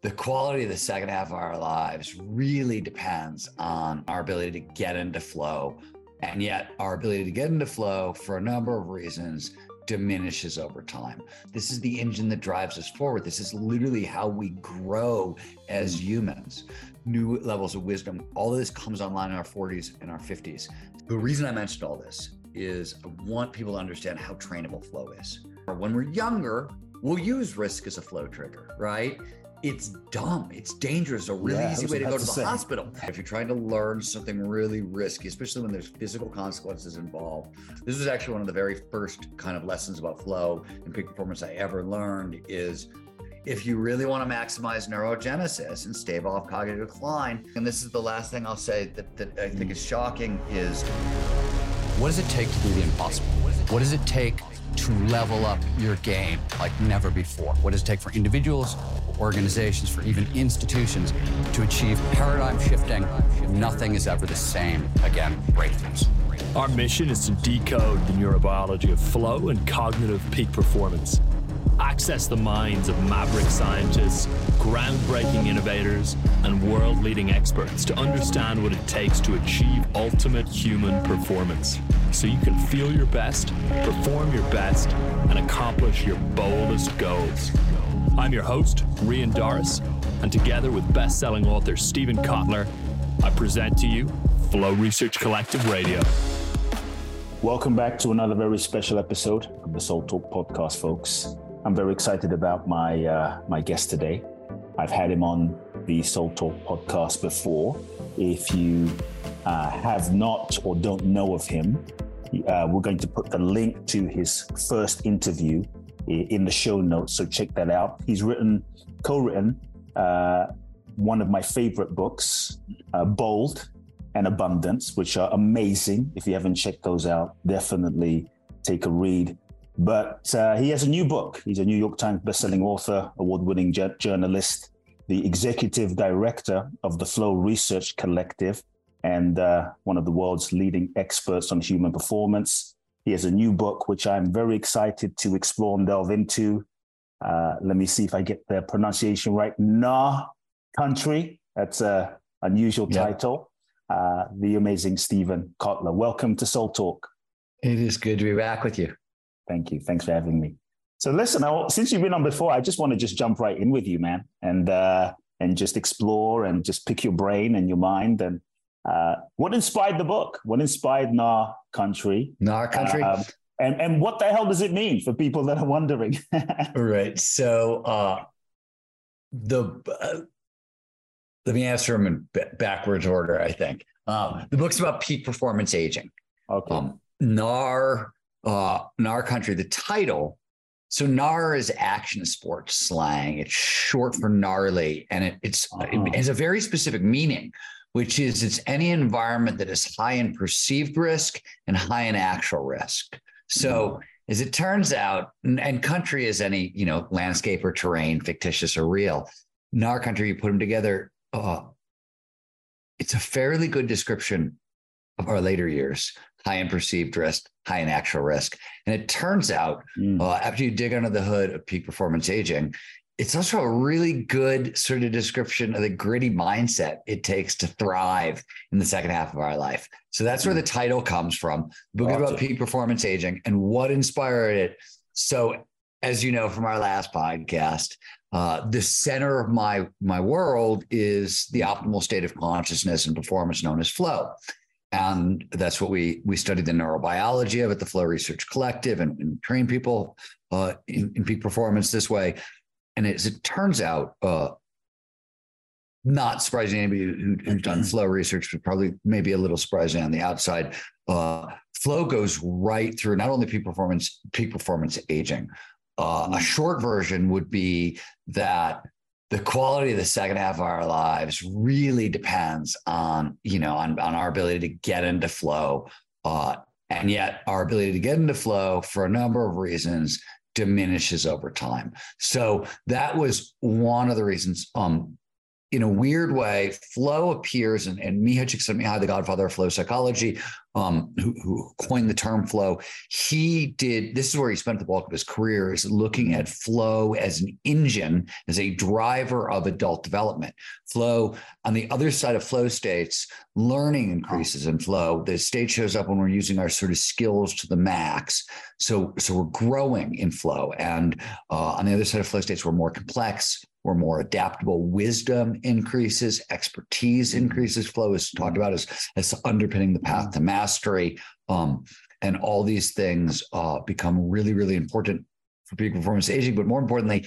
the quality of the second half of our lives really depends on our ability to get into flow. And yet, our ability to get into flow for a number of reasons diminishes over time. This is the engine that drives us forward. This is literally how we grow as humans. New levels of wisdom. All of this comes online in our 40s and our 50s. The reason I mentioned all this is I want people to understand how trainable flow is. When we're younger, we'll use risk as a flow trigger, right? It's dumb. It's dangerous. A really yeah, easy way to go to, to the say. hospital. If you're trying to learn something really risky, especially when there's physical consequences involved. This was actually one of the very first kind of lessons about flow and peak performance I ever learned is if you really want to maximize neurogenesis and stave off cognitive decline, and this is the last thing I'll say that, that I think is shocking is what does it take to do the impossible? What does it take to level up your game like never before? What does it take for individuals, organizations, for even institutions to achieve paradigm shifting? Nothing is ever the same again. Breakthroughs. Our mission is to decode the neurobiology of flow and cognitive peak performance. Access the minds of maverick scientists, groundbreaking innovators, and world leading experts to understand what it takes to achieve ultimate human performance so you can feel your best, perform your best, and accomplish your boldest goals. I'm your host, Rian Doris, and together with best selling author Steven Kotler, I present to you Flow Research Collective Radio. Welcome back to another very special episode of the Soul Talk podcast, folks. I'm very excited about my uh, my guest today. I've had him on the Soul Talk podcast before. If you uh, have not or don't know of him, uh, we're going to put the link to his first interview in the show notes. So check that out. He's written, co-written, uh, one of my favorite books, uh, Bold and Abundance, which are amazing. If you haven't checked those out, definitely take a read. But uh, he has a new book. He's a New York Times bestselling author, award-winning journalist, the executive director of the Flow Research Collective, and uh, one of the world's leading experts on human performance. He has a new book, which I'm very excited to explore and delve into. Uh, let me see if I get the pronunciation right. Gnar Country. That's an unusual title. Uh, the amazing Steven Kotler. Welcome to Soul Talk. It is good to be back with you. Thank you. Thanks for having me. So listen, I, since you've been on before, I just want to just jump right in with you, man, and uh, and just explore and just pick your brain and your mind and uh, what inspired the book? What inspired Gnar Country? Gnar Country. Um, and, and what the hell does it mean for people that are wondering? right. So uh, the uh, let me answer them in b- backwards order. I think um, the book's about peak performance aging. Okay. Um, Gnar uh, Gnar Country. The title. So Gnar is action sports slang. It's short for gnarly, and it, it's uh-huh. it has a very specific meaning which is it's any environment that is high in perceived risk and high in actual risk. So mm-hmm. as it turns out, and country is any, you know, landscape or terrain, fictitious or real. In Gnar Country, you put them together, uh, it's a fairly good description of our later years, high in perceived risk, high in actual risk. And it turns out, mm. uh, after you dig under the hood of peak performance aging, it's also a really good sort of description of the gritty mindset it takes to thrive in the second half of our life. So that's where the hmm. title comes from. Book awesome. about peak performance aging and what inspired it. So, as you know from our last podcast, uh, the center of my my world is the optimal state of consciousness and performance known as flow. And that's what we we studied the neurobiology of at the Flow Research Collective and, and train people uh, in, in peak performance this way. And as it turns out, uh, not surprising anybody who, who's done flow research, but probably maybe a little surprising on the outside. Uh, flow goes right through not only peak performance, peak performance aging. Uh, a short version would be that the quality of the second half of our lives really depends on you know on, on our ability to get into flow uh, and yet our ability to get into flow for a number of reasons diminishes over time. So that was one of the reasons. Um, in a weird way, flow appears, and, and Mihaly Csikszentmihalyi, the godfather of flow psychology, um, who, who, coined the term flow, he did. This is where he spent the bulk of his career, is looking at flow as an engine, as a driver of adult development. Flow on the other side of flow states, learning increases in flow. The state shows up when we're using our sort of skills to the max. So, so we're growing in flow, and uh, on the other side of flow states, we're more complex we're more adaptable. Wisdom increases, expertise mm-hmm. increases. Flow is talked about as, as underpinning the path to mastery. Um, and all these things uh, become really, really important for peak performance aging. But more importantly,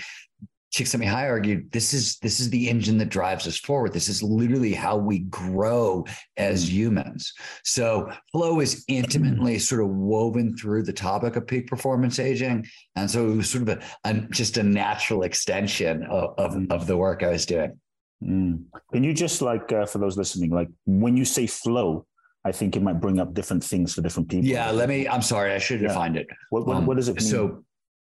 Csikszentmihalyi argued this is this is the engine that drives us forward. This is literally how we grow as mm. humans. So flow is intimately sort of woven through the topic of peak performance aging, and so it was sort of a, a just a natural extension of, of, of, the work I was doing. Mm. Can you just like uh, for those listening, like when you say flow, I think it might bring up different things for different people. Yeah, let me. I'm sorry, I should have yeah. it. What, what, um, what does it mean? So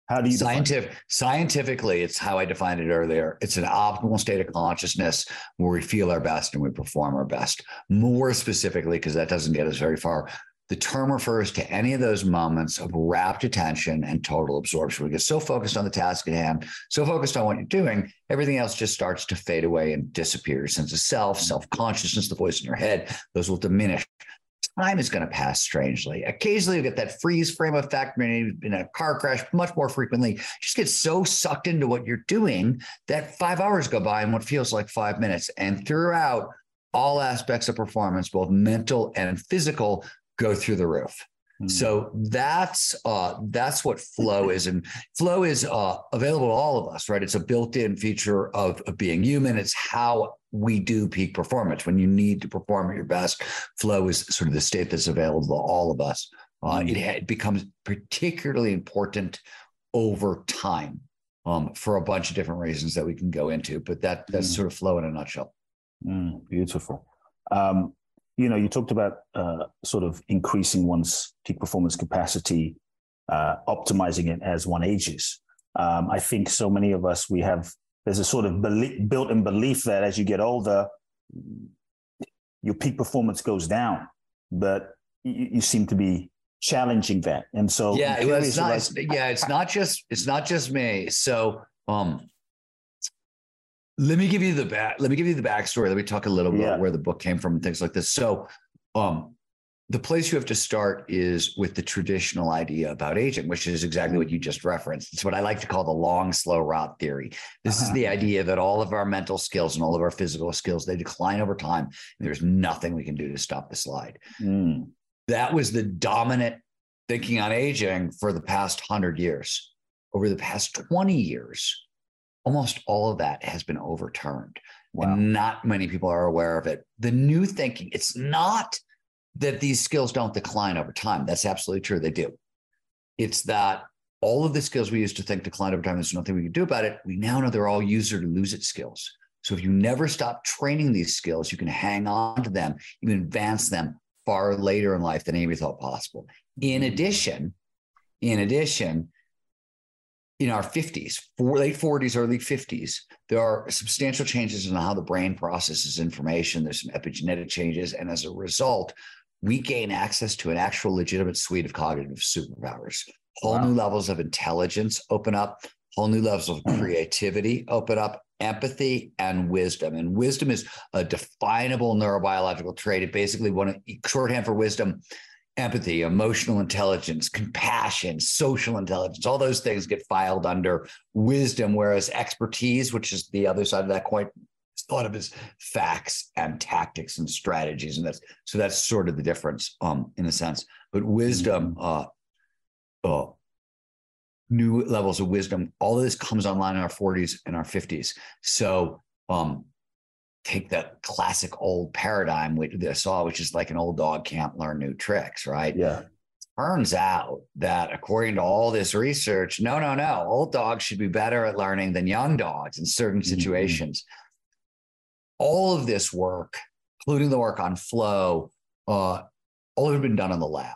how do you scientific scientifically? It's how I defined it earlier. It's an optimal state of consciousness where we feel our best and we perform our best. More specifically, because that doesn't get us very far. The term refers to any of those moments of rapt attention and total absorption. We get so focused on the task at hand, so focused on what you're doing, everything else just starts to fade away and disappear. Your sense of self, self consciousness, the voice in your head, those will diminish time is going to pass strangely. Occasionally, you get that freeze frame effect. Maybe in a car crash, much more frequently, just get so sucked into what you're doing that five hours go by in what feels like five minutes. And throughout, all aspects of performance, both mental and physical, go through the roof. Mm. So that's uh, that's what flow is, and flow is uh, available to all of us, right? It's a built-in feature of, of being human. It's how we do peak performance. When you need to perform at your best, flow is sort of the state that's available to all of us. Uh, it, it, becomes particularly important over time um, for a bunch of different reasons that we can go into. But that that's mm. sort of flow in a nutshell. Mm, beautiful. Um, you know, you talked about uh, sort of increasing one's peak performance capacity, uh, optimizing it as one ages. Um, I think so many of us we have there's a sort of belief, built-in belief that as you get older, your peak performance goes down, but you, you seem to be challenging that. And so, yeah, it's not, it's, yeah, it's not just it's not just me. So, um, let me give you the back. Let me give you the backstory. Let me talk a little bit yeah. about where the book came from and things like this. So, um, the place you have to start is with the traditional idea about aging, which is exactly what you just referenced. It's what I like to call the long, slow rot theory. This uh-huh. is the idea that all of our mental skills and all of our physical skills they decline over time, and there's nothing we can do to stop the slide. Mm. That was the dominant thinking on aging for the past hundred years. Over the past 20 years, almost all of that has been overturned. Wow. And not many people are aware of it. The new thinking, it's not that these skills don't decline over time. That's absolutely true. They do. It's that all of the skills we used to think decline over time, there's nothing we can do about it. We now know they're all user to lose it skills. So if you never stop training these skills, you can hang on to them, you can advance them far later in life than anybody thought possible. In mm-hmm. addition, in addition, in our 50s, late 40s, early 50s, there are substantial changes in how the brain processes information. There's some epigenetic changes. And as a result, we gain access to an actual legitimate suite of cognitive superpowers. Whole wow. new levels of intelligence open up, whole new levels of creativity open up, empathy and wisdom. And wisdom is a definable neurobiological trait. It basically one shorthand for wisdom empathy, emotional intelligence, compassion, social intelligence, all those things get filed under wisdom, whereas expertise, which is the other side of that coin, is thought of as facts and tactics and strategies. And that's so that's sort of the difference, um, in a sense. But wisdom, mm-hmm. uh, uh new levels of wisdom, all of this comes online in our 40s and our 50s. So um, take that classic old paradigm which they saw, which is like an old dog can't learn new tricks, right? Yeah. Turns out that according to all this research, no, no, no, old dogs should be better at learning than young dogs in certain mm-hmm. situations. All of this work, including the work on flow, uh, all have been done in the lab.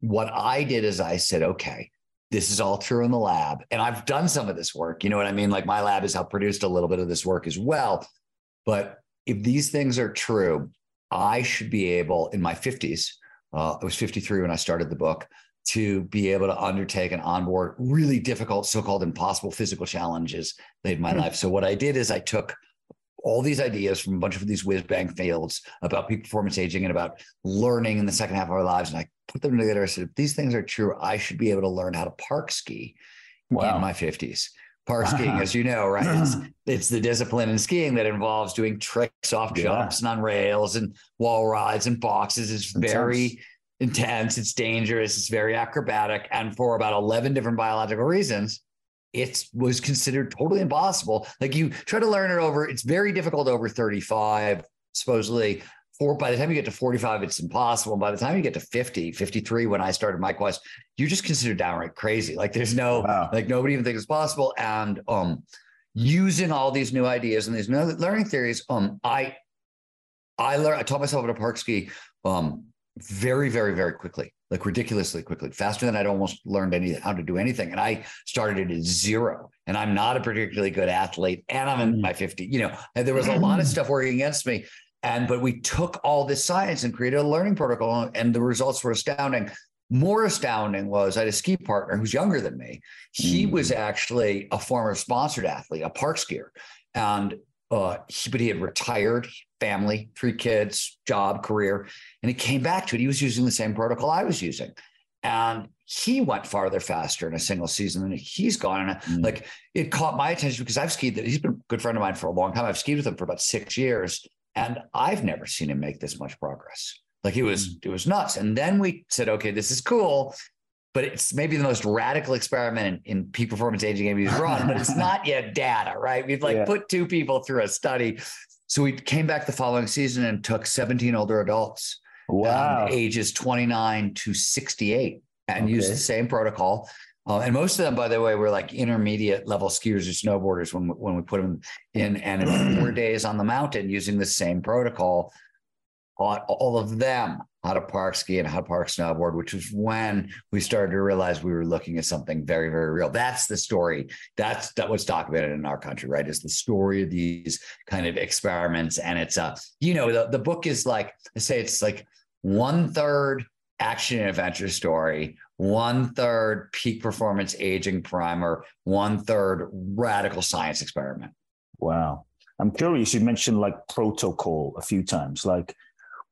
What I did is I said, okay, this is all true in the lab. And I've done some of this work. You know what I mean? Like my lab has helped produced a little bit of this work as well But if these things are true, I should be able in my 50s, uh, I was 53 when I started the book, to be able to undertake and onboard really difficult, so called impossible physical challenges late in my mm-hmm. life. So, what I did is I took all these ideas from a bunch of these whiz bang fields about peak performance aging and about learning in the second half of our lives. And I put them together. I said, if these things are true, I should be able to learn how to park ski wow. in my 50s. Park skiing, as you know, right? It's, it's, the discipline in skiing that involves doing tricks off yeah. jumps and on rails and wall rides and boxes. It's very intense. It's dangerous. It's very acrobatic. And for about 11 different biological reasons, it was considered totally impossible. Like you try to learn it over, it's very difficult over 35, supposedly. For by the time you get to 45, it's impossible. And by the time you get to 50, 53, when I started my quest, you're just considered downright crazy. Like there's no, wow. like nobody even thinks it's possible. And um, using all these new ideas and these new learning theories, um, I I learned, I taught myself how to park ski um very, very, very quickly like ridiculously quickly, faster than I'd almost learned any how to do anything. And I started at zero. And I'm not a particularly good athlete. And I'm in mm. my 50. You know, and there was a lot of stuff working against me. And but we took all this science and created a learning protocol, and the results were astounding. More astounding was I had a ski partner who's younger than me. He mm. was actually a former sponsored athlete, a park skier. And uh, he, but he had retired, family, three kids, job, career, and he came back to it. He was using the same protocol I was using, and he went farther faster in a single season than he's gone. And mm. like it caught my attention because I've skied that he's been a good friend of mine for a long time. I've skied with him for about six years, and I've never seen him make this much progress. Like it was, mm. it was nuts. And then we said, okay, this is cool but it's maybe the most radical experiment in, in peak performance aging AB's run, but it's not yet data, right? We've like yeah. put two people through a study. So we came back the following season and took 17 older adults, wow. um, ages 29 to 68, and okay. used the same protocol. Uh, and most of them, by the way, were like intermediate level skiers or snowboarders when, when we put them in. And in four days on the mountain using the same protocol, all of them how to park ski and how to park snowboard, which was when we started to realize we were looking at something very, very real. That's the story. That's that was documented in Gnar Country, right? Is the story of these kind of experiments. And it's uh, you know, the, the book is like I say it's like one third action and adventure story, one third peak performance aging primer, one third radical science experiment. Wow. I'm curious, you mentioned like protocol a few times. Like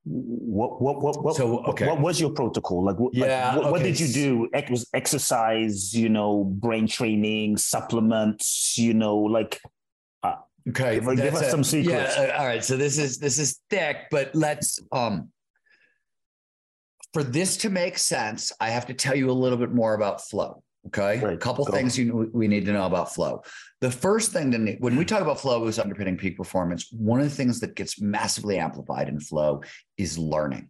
what what what what, so, okay. what, was your protocol like what, yeah, like, what, okay. what, did you do it was exercise you know brain training supplements you know like uh, okay give, give us some secrets yeah all right so this is this is thick but let's um for this to make sense i have to tell you a little bit more about flow Okay. Right. A couple Go things you, we need to know about flow. The first thing to when we talk about flow is underpinning peak performance, one of the things that gets massively amplified in flow is learning.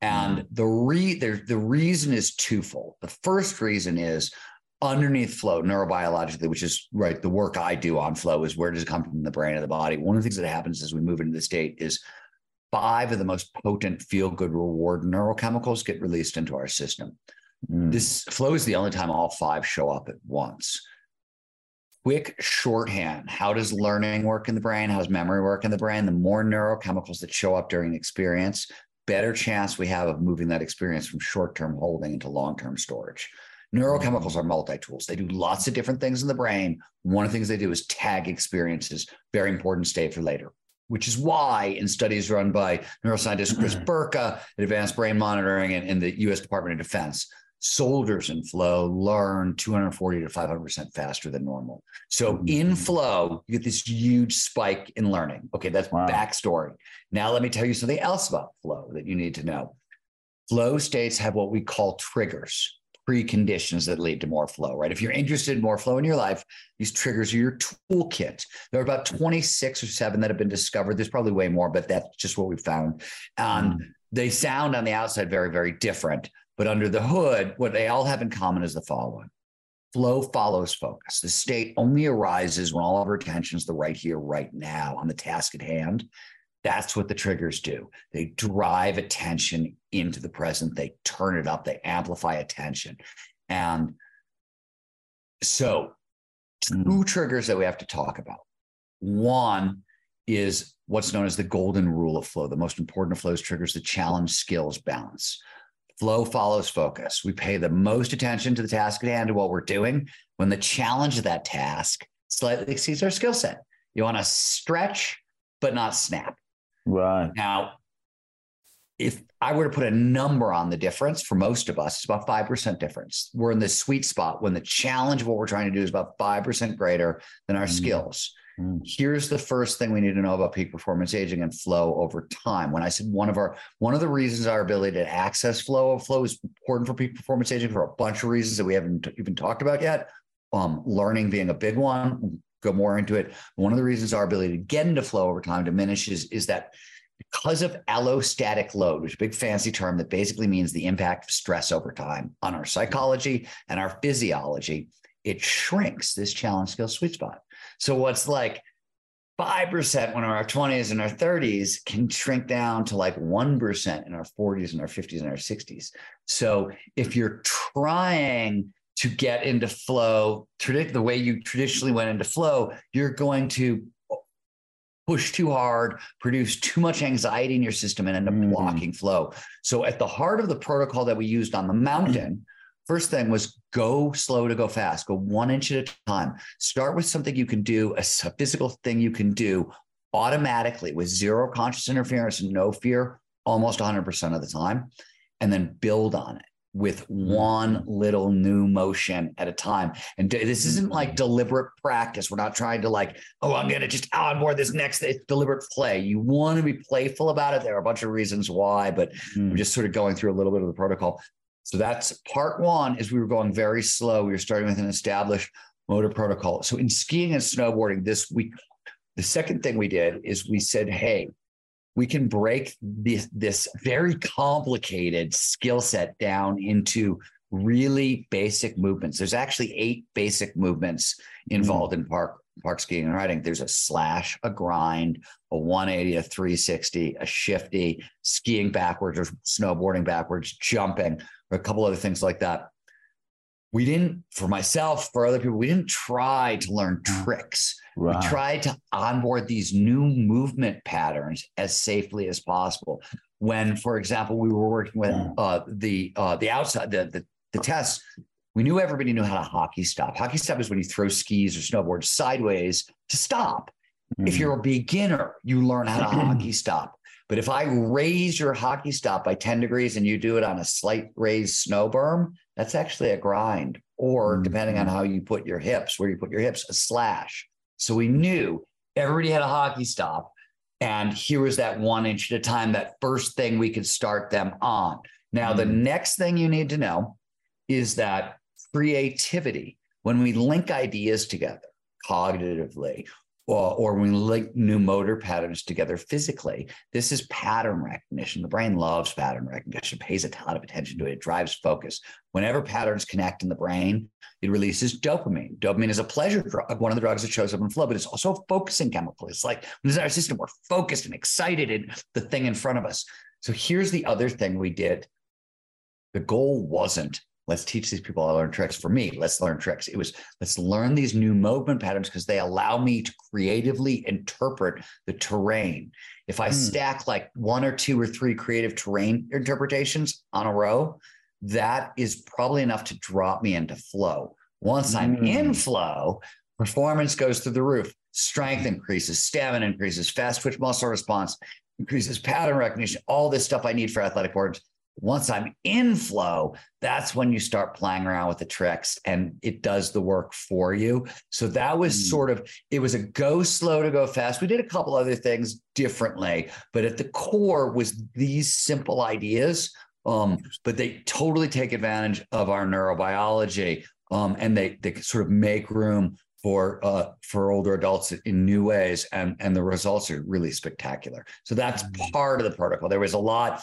And mm. the re the, the reason is twofold. The first reason is underneath flow neurobiologically, which is right, the work I do on flow is where does it come from the brain of the body? One of the things that happens as we move into the state is five of the most potent feel good reward neurochemicals get released into our system. Mm. This flow is the only time all five show up at once. Quick shorthand. How does learning work in the brain? How does memory work in the brain? The more neurochemicals that show up during experience, better chance we have of moving that experience from short-term holding into long-term storage. Neurochemicals are multi-tools. They do lots of different things in the brain. One of the things they do is tag experiences, very important stay for later which is why in studies run by neuroscientist Chris Berka at Advanced Brain Monitoring and in the US Department of Defense, soldiers in flow learn 240 to 500% faster than normal. So mm-hmm. in flow, you get this huge spike in learning. Okay, that's wow. backstory. Now, let me tell you something else about flow that you need to know. Flow states have what we call triggers, preconditions that lead to more flow, right? If you're interested in more flow in your life, these triggers are your toolkit. There are about 26 or seven that have been discovered. There's probably way more, but that's just what we found. And mm. they sound on the outside very, very different but under the hood, what they all have in common is the following flow follows focus. The state only arises when all of our attention is the right here, right now on the task at hand. That's what the triggers do. They drive attention into the present, they turn it up, they amplify attention. And so, two mm-hmm. triggers that we have to talk about. One is what's known as the golden rule of flow. The most important of flows triggers the challenge skills balance. Flow follows focus. We pay the most attention to the task at hand and what we're doing when the challenge of that task slightly exceeds our skill set. You want to stretch, but not snap. Right. Now, if I were to put a number on the difference for most of us, it's about 5% difference. We're in the sweet spot when the challenge of what we're trying to do is about 5% greater than our mm. skills. Mm. Here's the first thing we need to know about peak performance aging and flow over time. When I said one of our one of the reasons our ability to access flow of flow is important for peak performance aging for a bunch of reasons that we haven't even talked about yet. Um, learning being a big one. Go more into it. One of the reasons our ability to get into flow over time diminishes is that because of allostatic load, which is a big fancy term that basically means the impact of stress over time on our psychology and our physiology, it shrinks this challenge skill sweet spot. So what's like 5% when we're in our 20s and our 30s can shrink down to like 1% in our 40s and our 50s and our 60s. So if you're trying to get into flow, the way you traditionally went into flow, you're going to push too hard, produce too much anxiety in your system, and end up mm. blocking flow. So, at the heart of the protocol that we used on the mountain, first thing was go slow to go fast, go one inch at a time. Start with something you can do, a physical thing you can do automatically with zero conscious interference and no fear almost 100% of the time, and then build on it with one little new motion at a time. And this isn't like mm-hmm. deliberate practice. We're not trying to like, oh, I'm going to just onboard this next. It's deliberate play. You want to be playful about it. There are a bunch of reasons why, but mm. I'm just sort of going through a little bit of the protocol. So that's part one is we were going very slow. We were starting with an established motor protocol. So in skiing and snowboarding this week, the second thing we did is we said, hey, we can break this, this very complicated skill set down into really basic movements. There's actually eight basic movements involved mm-hmm. in park park skiing and riding. There's a slash, a grind, a 180, a 360, a shifty, skiing backwards or snowboarding backwards, jumping, or a couple other things like that. We didn't, for myself, for other people, we didn't try to learn mm. tricks. Right. We tried to onboard these new movement patterns as safely as possible. When, for example, we were working with uh, the uh, the outside the, the the tests, we knew everybody knew how to hockey stop. Hockey stop is when you throw skis or snowboard sideways to stop. Mm-hmm. If you're a beginner, you learn how to hockey stop. But if I raise your hockey stop by 10 degrees and you do it on a slight raised snow berm, that's actually a grind. Or depending on mm-hmm. how you put your hips, where you put your hips, a slash. So we knew everybody had a hockey stop. And here was that one inch at a time, that first thing we could start them on. Now, mm-hmm. the next thing you need to know is that creativity, when we link ideas together cognitively, or, or when we link new motor patterns together physically, this is pattern recognition. The brain loves pattern recognition, pays a ton of attention to it, it drives focus. Whenever patterns connect in the brain, it releases dopamine. Dopamine is a pleasure drug, one of the drugs that shows up in flow, but it's also a focusing chemical. It's like when it's in our system, we're focused and excited in the thing in front of us. So here's the other thing we did. The goal wasn't let's teach these people how to learn tricks. For me, let's learn tricks. It was let's learn these new movement patterns because they allow me to creatively interpret the terrain. If I mm. stack like one or two or three creative terrain interpretations on a row, that is probably enough to drop me into flow. Once mm. I'm in hmm. flow, performance goes through the roof. Strength increases, stamina increases, fast twitch muscle response increases, pattern recognition, all this stuff I need for athletic performance once I'm in flow, that's when you start playing around with the tricks and it does the work for you. So that was mm. sort of, it was a go slow to go fast. We did a couple other things differently, but at the core was these simple ideas. Um, but they totally take advantage of our neurobiology um, and they, they sort of make room for uh, for older adults in new ways, and and the results are really spectacular. So that's mm. part of the protocol. There was a lot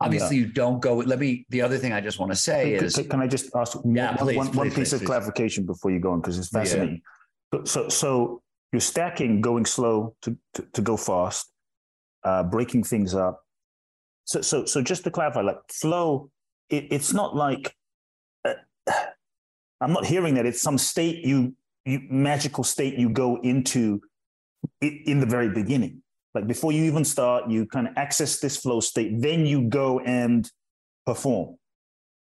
Obviously, yeah. you don't go. Let me. The other thing I just want to say can, is, can I just ask yeah, one, please, one, please, one piece please, of clarification before you go on because it's fascinating. Yeah. So, so you're stacking, going slow to to, to go fast, uh, breaking things up. So, so, so just to clarify, like flow, it, it's not like uh, I'm not hearing that it's some state you you magical state you go into in the very beginning. Like before you even start, you kind of access this flow state, then you go and perform.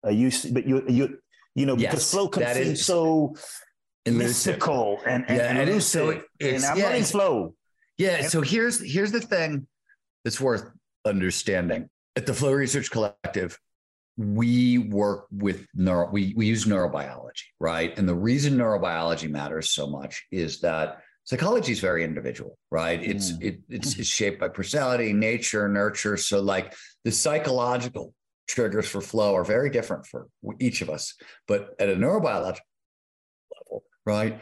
Uh, you, but you, you, you know, yes, because flow can seem so elusive. mystical and, and, yeah, and elusive. So and I'm yeah, in flow. Yeah. So here's here's the thing that's worth understanding. At the Flow Research Collective, we work with neuro we, we use neurobiology right and the reason neurobiology matters so much is that psychology is very individual right it's mm. it, it's, it's shaped by personality nature nurture so like the psychological triggers for flow are very different for each of us but at a neurobiological level right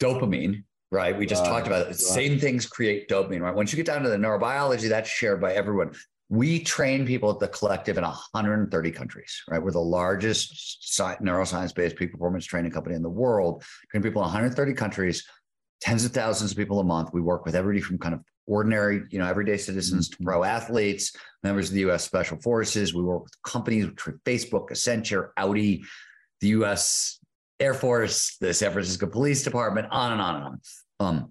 dopamine right we just right. talked about it right. same things create dopamine right once you get down to the neurobiology that's shared by everyone we train people at the collective in 130 countries, right? We're the largest neuroscience based peak performance training company in the world. Train people in 130 countries, tens of thousands of people a month. We work with everybody from kind of ordinary, you know, everyday citizens mm-hmm. to pro athletes, members of the US Special Forces. We work with companies, Facebook, Accenture, Audi, the US Air Force, the San Francisco Police Department, on and on and on. Um,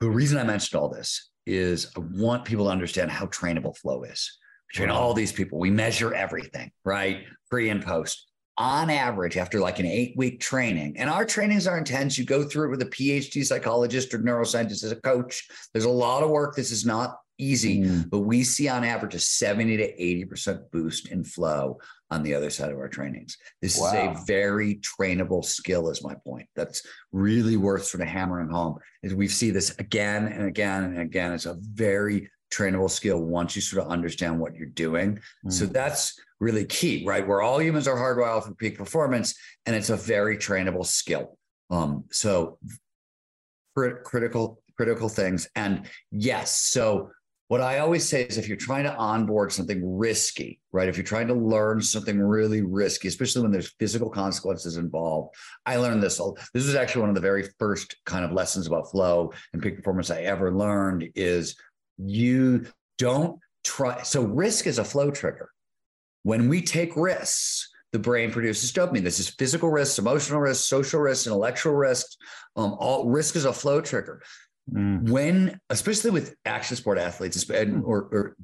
the reason I mentioned all this is I want people to understand how trainable flow is. We train all these people. We measure everything, right? Pre and post. On average, after like an eight week training, and our trainings are intense. You go through it with a PhD psychologist or neuroscientist as a coach. There's a lot of work. This is not easy, mm. but we see on average a 70 to 80% boost in flow on the other side of our trainings. This wow. is a very trainable skill, is my point. That's really worth sort of hammering home. Is we see this again and again and again. It's a very trainable skill once you sort of understand what you're doing. Mm. So that's really key, right? Where all humans are hardwired for peak performance, and it's a very trainable skill. Um, so critical critical things and yes so what I always say is if you're trying to onboard something risky, right? If you're trying to learn something really risky, especially when there's physical consequences involved, I learned this. This was actually one of the very first kind of lessons about flow and peak performance I ever learned is you don't try. So risk is a flow trigger. When we take risks, the brain produces dopamine. This is physical risks, emotional risks, social risks, intellectual risks. Um, all risk is a flow trigger. Mm. When, especially with action sport athletes, mm. or, or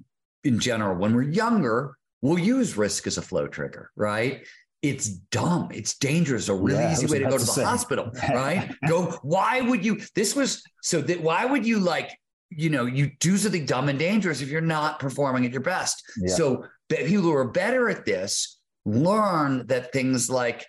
in general, when we're younger, we'll use risk as a flow trigger, right? It's dumb. It's dangerous. A really yeah, easy way to go to, to the hospital, right? go. Why would you? This was so that. Why would you like? You know, you do something dumb and dangerous if you're not performing at your best. Yeah. So people who are better at this learn that things like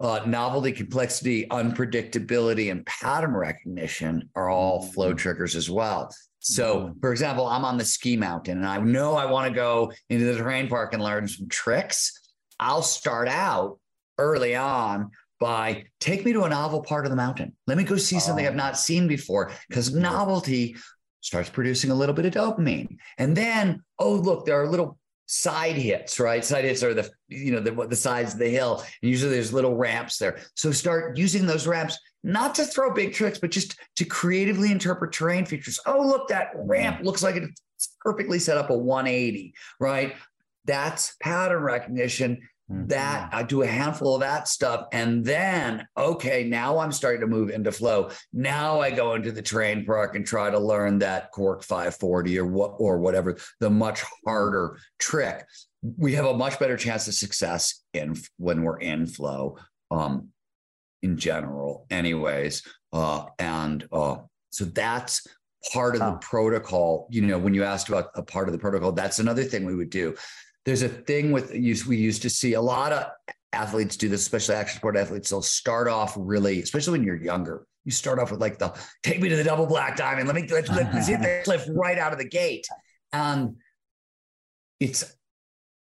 uh, novelty, complexity, unpredictability, and pattern recognition are all flow mm-hmm. triggers as well. So, mm-hmm. for example, I'm on the ski mountain and I know I want to go into the terrain park and learn some tricks. I'll start out early on by take me to a novel part of the mountain. Let me go see something I've oh. not seen before because novelty starts producing a little bit of dopamine. And then, oh, look, there are little side hits, right? Side hits are the you know the the sides of the hill. And usually there's little ramps there. So start using those ramps not to throw big tricks, but just to creatively interpret terrain features. Oh, look, that ramp looks like it's perfectly set up a 180, right? That's pattern recognition that mm-hmm. I do a handful of that stuff. And then, okay, now I'm starting to move into flow. Now I go into the terrain park and try to learn that cork 540 or what or whatever, the much harder trick. We have a much better chance of success in when we're in flow, um, in general, anyways. Uh, and uh, so that's part of the protocol. You know, when you asked about a part of the protocol, that's another thing we would do there's a thing with use we used to see a lot of athletes do this, especially action sport athletes. They'll start off really, especially when you're younger. You start off with like the take me to the double black diamond. Let me let, let, let's hit the cliff right out of the gate. And it's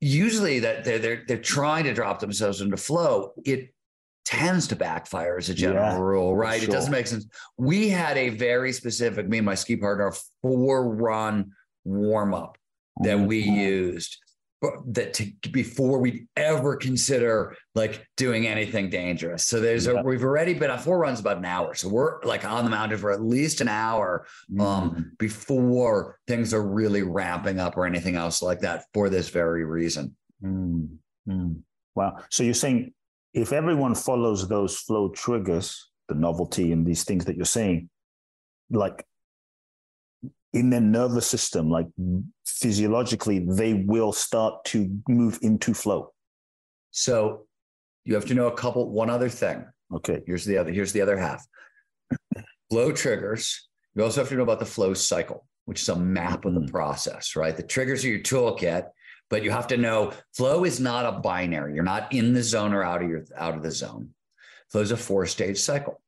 usually that they're they're they're trying to drop themselves into flow. It tends to backfire as a general yeah, rule, right? Sure. It doesn't make sense. We had a very specific, me and my ski partner, four run warm up that we mm-hmm. used that to before we'd ever consider like doing anything dangerous. So there's a we've already been on four runs about an hour. So we're like on the mountain for at least an hour um, mm. before things are really ramping up or anything else like that for this very reason. Mm. Mm. Wow. So you're saying if everyone follows those flow triggers, the novelty and these things that you're saying, like in their nervous system, like physiologically, they will start to move into flow. So you have to know a couple, one other thing. Okay. Here's the other, here's the other half. flow triggers. You also have to know about the flow cycle, which is a map of the mm. process, right? The triggers are your toolkit, but you have to know flow is not a binary. You're not in the zone or out of your out of the zone. Flow is a four-stage cycle.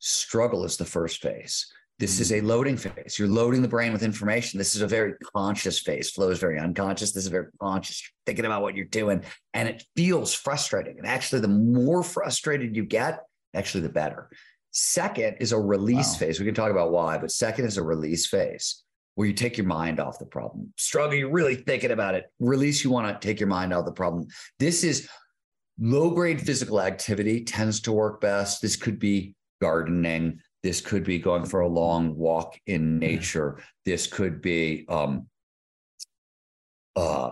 Struggle is the first phase. This is a loading phase. You're loading the brain with information. This is a very conscious phase. Flow is very unconscious. This is very conscious. You're thinking about what you're doing, and it feels frustrating. And actually, the more frustrated you get, actually, the better. Second is a release wow. phase. We can talk about why, but second is a release phase where you take your mind off the problem. Struggle, you're really thinking about it. Release, you want to take your mind off the problem. This is low grade physical activity tends to work best. This could be gardening this could be going for a long walk in nature. This could be um, uh,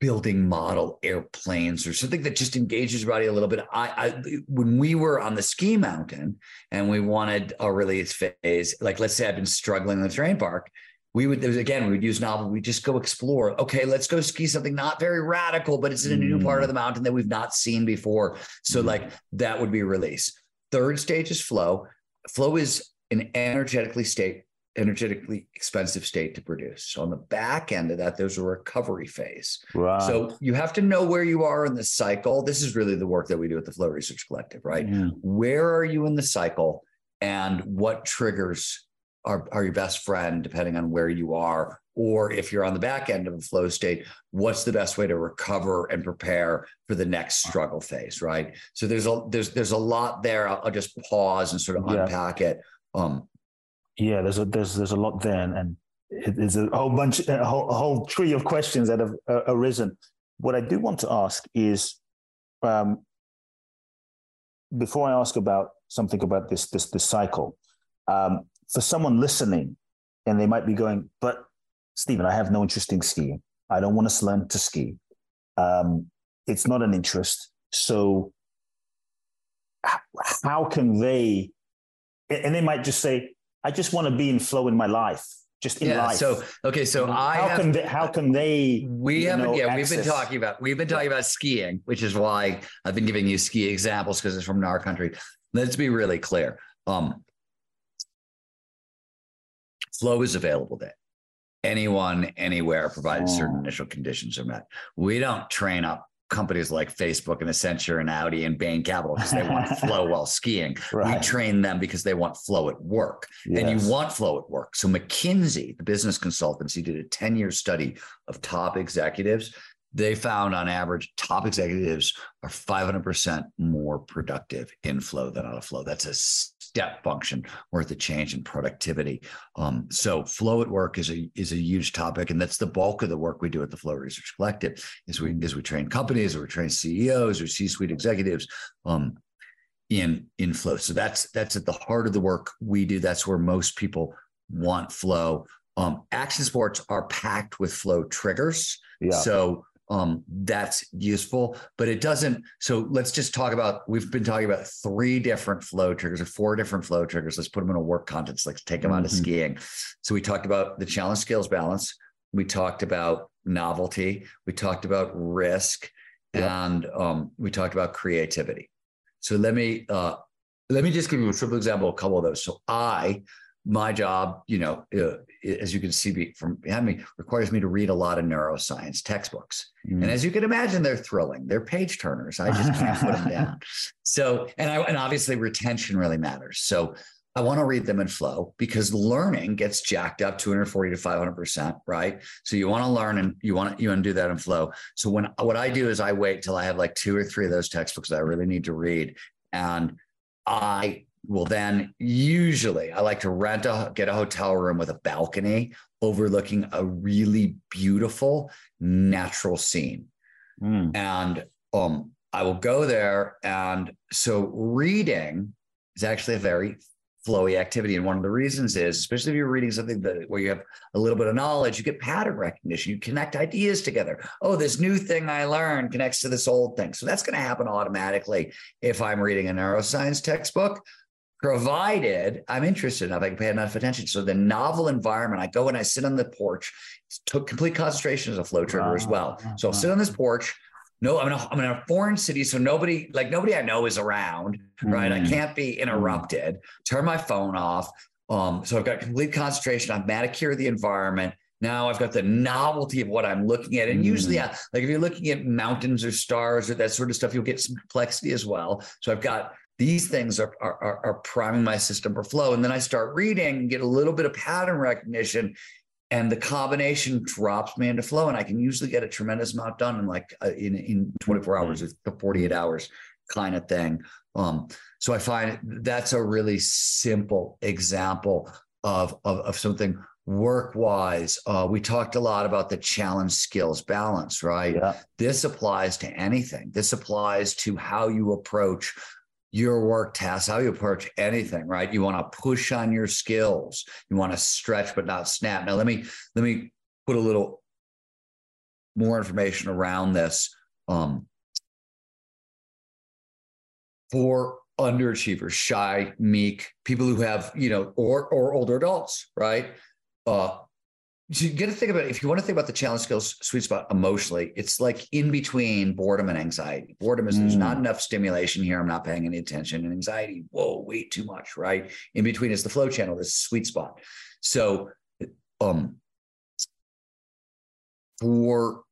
building model airplanes or something that just engages your body a little bit. I, I, when we were on the ski mountain and we wanted a release phase, like let's say I've been struggling in the terrain park, we would again we would use novel. We just go explore. Okay, let's go ski something not very radical, but it's in a new part of the mountain that we've not seen before. So mm. like that would be release. Third stage is flow. Flow is an energetically state, energetically expensive state to produce. So on the back end of that, there's a recovery phase. So you have to know where you are in the cycle. This is really the work that we do at the Flow Research Collective, right? Yeah. Where are you in the cycle and what triggers are, are your best friend depending on where you are or if you're on the back end of a flow state what's the best way to recover and prepare for the next struggle phase right? So there's a there's there's a lot there. I'll, I'll just pause and sort of yeah. unpack it. Um yeah there's a there's there's a lot there and there's a whole bunch a whole, a whole tree of questions that have uh, arisen. What i do want to ask is um before i ask about something about this this this cycle um for someone listening and they might be going but Steven, I have no interest in skiing. I don't want to learn to ski. Um, it's not an interest. So, how can they? And they might just say, "I just want to be in flow in my life." Just in yeah, life. So okay, so I how have, can they, how can they? We haven't. Know, yeah, access? we've been talking about we've been talking about skiing, which is why I've been giving you ski examples because it's from Gnar Country. Let's be really clear. Um, flow is available there anyone, anywhere, provided oh. certain mm. initial conditions are met. We don't train up companies like Facebook and Accenture and Audi and Bain Capital because they want flow while skiing. Right. We train them because they want flow at work. Yes. And you want flow at work. So McKinsey, the business consultancy, did a 10 year study of top executives. They found on average, top executives are 500% more productive in flow than out of flow. That's a step function worth of change in productivity. Um, so flow at work is a is a huge topic, and that's the bulk of the work we do at the Flow Research Collective. Is we is we train companies, or we train CEOs or C-suite executives um, in in flow. So that's that's at the heart of the work we do. That's where most people want flow. Um, action sports are packed with flow triggers. Yeah. So um, that's useful, but it doesn't. So let's just talk about. We've been talking about three different flow triggers or four different flow triggers. Let's put them in a work context. Let's take them mm-hmm. out of skiing. So we talked about the challenge skills balance. We talked about novelty. We talked about risk, yep. and um, we talked about creativity. So let me uh, let me just give you a triple example, a couple of those. So I my job, you know, uh, as you can see from behind me, requires me to read a lot of neuroscience textbooks. Mm. And as you can imagine, they're thrilling. They're page turners. I just can't put them down. So, and I, and obviously retention really matters. So I want to read them in flow because learning gets jacked up 240 to 500%, right? So you want to learn and you want to, you want to do that in flow. So when, what I do is I wait till I have like two or three of those textbooks that I really need to read. And I will then usually I like to rent a get a hotel room with a balcony overlooking a really beautiful natural scene. Mm. And um I will go there and so reading is actually a very flowy activity and one of the reasons is especially if you're reading something that where you have a little bit of knowledge you get pattern recognition you connect ideas together oh this new thing i learned connects to this old thing so that's going to happen automatically if i'm reading a neuroscience textbook provided I'm interested enough, I can pay enough attention. So the novel environment, I go and I sit on the porch, took complete concentration as a flow trigger as well. So I'll sit on this porch. No, I'm in, a, I'm in a foreign city, so nobody, like nobody I know is around, right? I Mm. can't be interrupted. Turn my phone off. Um, so I've got complete concentration. I've manicured the environment. Now I've got the novelty of what I'm looking at. And usually, Mm. yeah, like if you're looking at mountains or stars or that sort of stuff, you'll get some complexity as well. So I've got these things are, are, are- priming my system for flow. And then I start reading and get a little bit of pattern recognition. And the combination drops me into flow. And I can usually get a tremendous amount done in like uh, in, in 24 hours or 48 hours kind of thing. Um, so I find that's a really simple example of, of, of something work wise. Uh, we talked a lot about the challenge skills balance, right? Yeah. This applies to anything. This applies to how you approach your work tasks, how you approach anything, right? You want to push on your skills. You want to stretch but not snap. Now let me let me put a little more information around this. Um, for underachievers, shy, meek, people who have, you know, or or older adults, right? Uh you get to think about it. if you want to think about the challenge skills sweet spot emotionally, it's like in between boredom and anxiety. Boredom is there's not Mm. enough stimulation here. I'm not paying any attention. And anxiety, whoa, way too much, right? In between is the flow channel, this sweet spot. So um for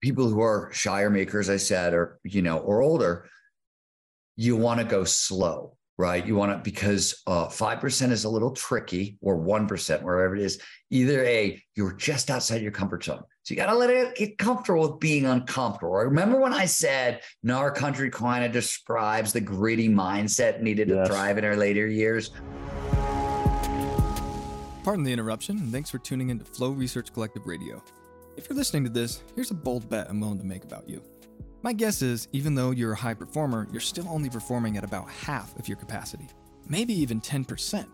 people who are shy or makers, I said, or you know, or older, you want to go slow, right? You want to because uh, five percent is a little tricky, or one percent, wherever it is. Either a you're just outside your comfort zone, so you got to let it get comfortable with being uncomfortable. Remember when I said Gnar Country kind of describes the gritty mindset needed Yes. to thrive in our later years? Pardon the interruption, and thanks for tuning into Flow Research Collective Radio. If you're listening to this, here's a bold bet I'm willing to make about you. My guess is, even though you're a high performer, you're still only performing at about half of your capacity, maybe even 10%.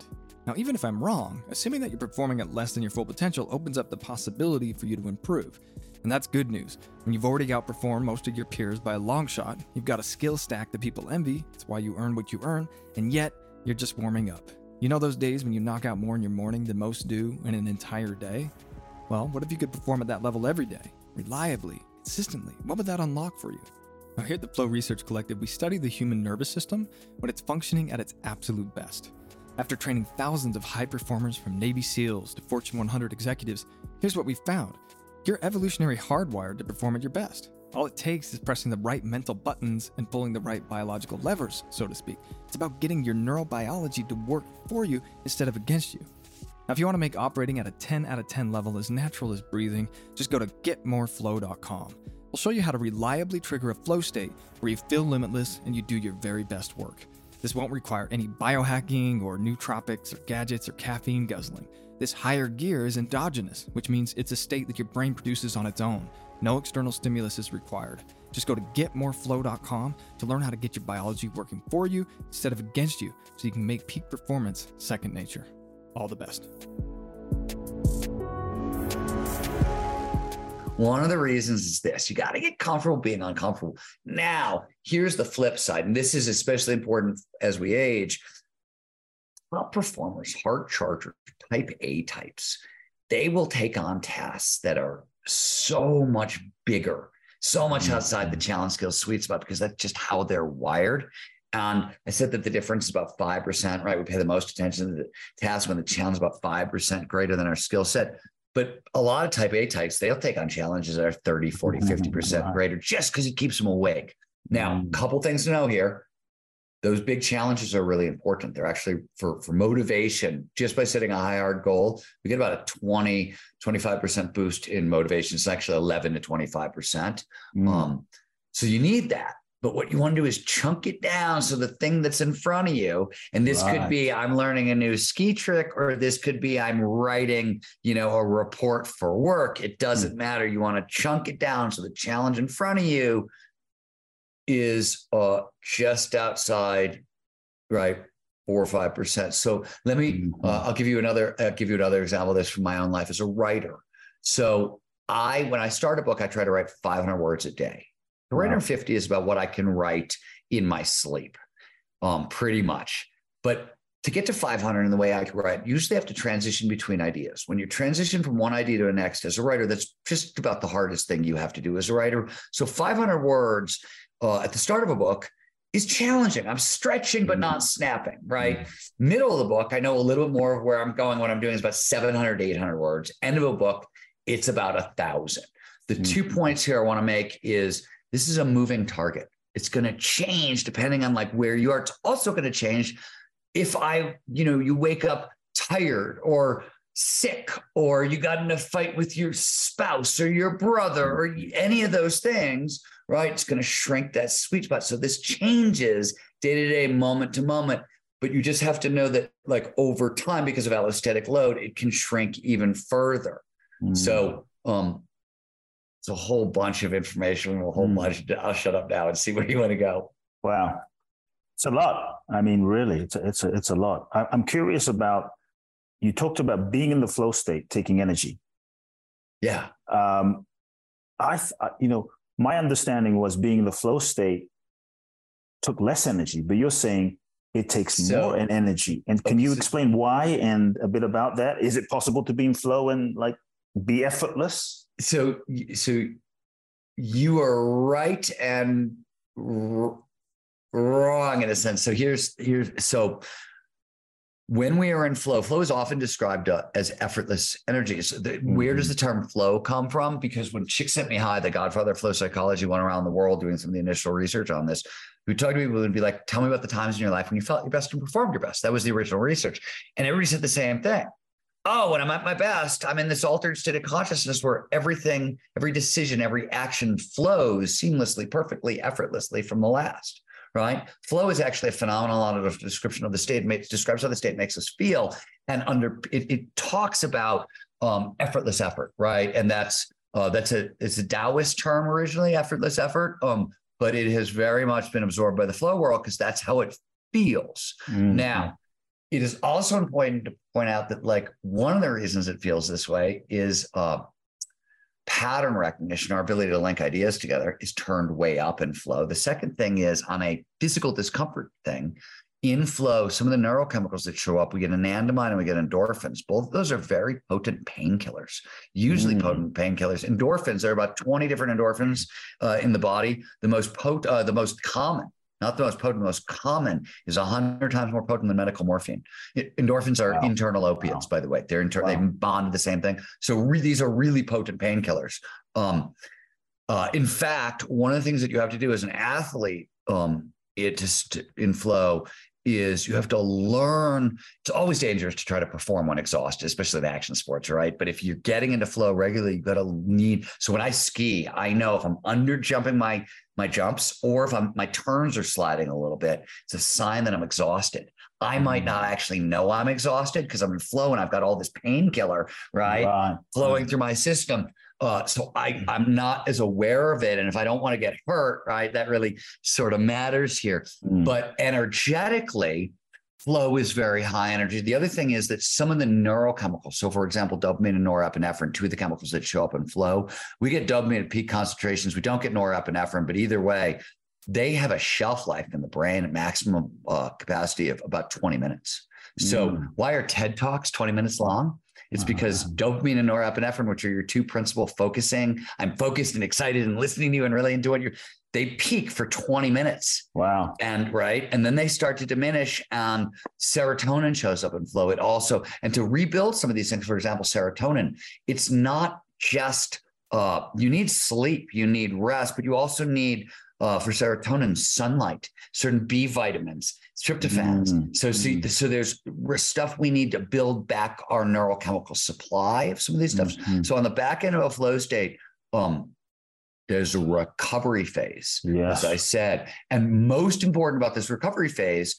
Now, even if I'm wrong, assuming that you're performing at less than your full potential opens up the possibility for you to improve. And that's good news. When you've already outperformed most of your peers by a long shot, you've got a skill stack that people envy, it's why you earn what you earn, and yet you're just warming up. You know those days when you knock out more in your morning than most do in an entire day? Well, what if you could perform at that level every day, reliably, consistently? What would that unlock for you? Now, here at the Flow Research Collective, we study the human nervous system when it's functioning at its absolute best. After training thousands of high performers from Navy SEALs to Fortune 100 executives, here's what we found you're evolutionary hardwired to perform at your best. All it takes is pressing the right mental buttons and pulling the right biological levers, so to speak. It's about getting your neurobiology to work for you instead of against you. Now, if you want to make operating at a 10 out of 10 level as natural as breathing, just go to getmoreflow.com. We'll show you how to reliably trigger a flow state where you feel limitless and you do your very best work. This won't require any biohacking or nootropics or gadgets or caffeine guzzling. This higher gear is endogenous, which means it's a state that your brain produces on its own. No external stimulus is required. Just go to getmoreflow.com to learn how to get your biology working for you instead of against you so you can make peak performance second nature. All the best. One of the reasons is this you got to get comfortable being uncomfortable. Now, here's the flip side, and this is especially important as we age. Top performers, heart chargers, type A types, they will take on tasks that are so much bigger, so much mm-hmm. outside the challenge skills sweet spot because that's just how they're wired. And I said that the difference is about 5%, right? We pay the most attention to the task when the challenge is about 5% greater than our skill set. But a lot of type A types, they'll take on challenges that are 30, 40, 50% greater just because it keeps them awake. Now, a couple things to know here. Those big challenges are really important. They're actually for, for motivation. Just by setting a high hard goal, we get about a 20, 25% boost in motivation. It's actually 11 to 25%. Mm. Um, so you need that. But what you want to do is chunk it down. So the thing that's in front of you, and this could be I'm learning a new ski trick, or this could be I'm writing, you know, a report for work. It doesn't matter. You want to chunk it down. So the challenge in front of you is uh just outside, right? Four or five percent. So let me Mhm. uh, I'll give you another I'll give you another example of this from my own life as a writer. So I when I start a book, I try to write 500 words a day. The Wow. 150 is about what I can write in my sleep, um, pretty much. but to get to 500 in the way I write, you usually have to transition between ideas. When you transition from one idea to the next as a writer, that's just about the hardest thing you have to do as a writer. So 500 words uh, at the start of a book is challenging. I'm stretching, but not mm-hmm. snapping, right? Mm-hmm. Middle of the book, I know a little bit more of where I'm going. What I'm doing is about 700 800 words. End of a book, it's about a thousand. The mm-hmm. two points here I want to make is this is a moving target. It's going to change depending on like where you are. It's also going to change if I, you know, you wake up tired or sick or you got in a fight with your spouse or your brother or any of those things, right? It's going to shrink that sweet spot. So this changes day to day, moment to moment. But you just have to know that, like over time, because of allostatic load, it can shrink even further. Mm. So, um, it's a whole bunch of information, a whole mm. bunch. I'll shut up now and see where you want to go. Wow, it's a lot. I mean, really, it's a, it's a, it's a lot. I, I'm curious about. You talked about being in the flow state, taking energy. Yeah. Um, I, you know, my understanding was being in the flow state took less energy, but you're saying it takes so, more energy. And can you explain why and a bit about that? Is it possible to be in flow and like be effortless? So, so you are right and r- wrong in a sense. So here's here's so when we are in flow, flow is often described uh, as effortless energy. So the, mm-hmm. where does mm-hmm. the term flow come from? Because when Csikszentmihalyi, the godfather of flow psychology, went around the world doing some of the initial research on this, we talked to people and be like, tell me about the times in your life when you felt your best and performed your best. That was the original research. And everybody said the same thing. Oh, when I'm at my best, I'm in this altered state of consciousness where everything, every decision, every action flows seamlessly, perfectly, effortlessly from the last right? Flow is actually a phenomenological description of the state, it describes how the state makes us feel. And under it, it talks about um, effortless effort, right? And that's uh, that's a it's a Taoist term originally, effortless effort. Um, but it has very much been absorbed by the flow world because that's how it feels. Mm-hmm. Now, it is also important to point out that like one of the reasons it feels this way is uh, pattern recognition, our ability to link ideas together, is turned way up in flow. The second thing is on a physical discomfort thing, in flow, some of the neurochemicals that show up, we get anandamide and we get endorphins. Both of those are very potent painkillers, usually mm. potent painkillers. Endorphins, there are about 20 different endorphins uh, in the body. The most potent, uh, the most common not the most potent, the most common is 100 times more potent than medical morphine. endorphins are wow. internal opiates, wow. by the way. They're inter- wow. they bond to the same thing. So re- these are really potent painkillers. Um, uh, in fact, one of the things that you have to do as an athlete, um, it just in flow is you have to learn. It's always dangerous to try to perform when exhausted, especially in action sports, right? But if you're getting into flow regularly, you've got to need. So when I ski, I know if I'm under jumping my my jumps or if I'm my turns are sliding a little bit, it's a sign that I'm exhausted. I might not mm. actually know I'm exhausted because I'm in flow and I've got all this painkiller, right, right, flowing through my system. Uh, so I, I'm not as aware of it. And if I don't want to get hurt, right, that really sort of matters here. Mm. But energetically, flow is very high energy. The other thing is that some of the neurochemicals, so for example, dopamine and norepinephrine, two of the chemicals that show up in flow, we get dopamine at peak concentrations. We don't get norepinephrine, but either way, they have a shelf life in the brain at maximum uh, capacity of about 20 minutes. So mm. why are TED Talks 20 minutes long? It's uh-huh. because dopamine and norepinephrine, which are your two principal focusing, I'm focused and excited and listening to you and really into what you. They peak for 20 minutes. Wow. And right. And then they start to diminish and serotonin shows up in flow. It also, and to rebuild some of these things, for example, serotonin, it's not just uh, you need sleep, you need rest, but you also need uh, for serotonin, sunlight, certain B vitamins, tryptophans. Mm-hmm. So, see, mm. so there's stuff we need to build back our neurochemical supply of some of these stuff. Mm-hmm. So on the back end of a flow state, um, there's a recovery phase, yes. as I said. And most important about this recovery phase,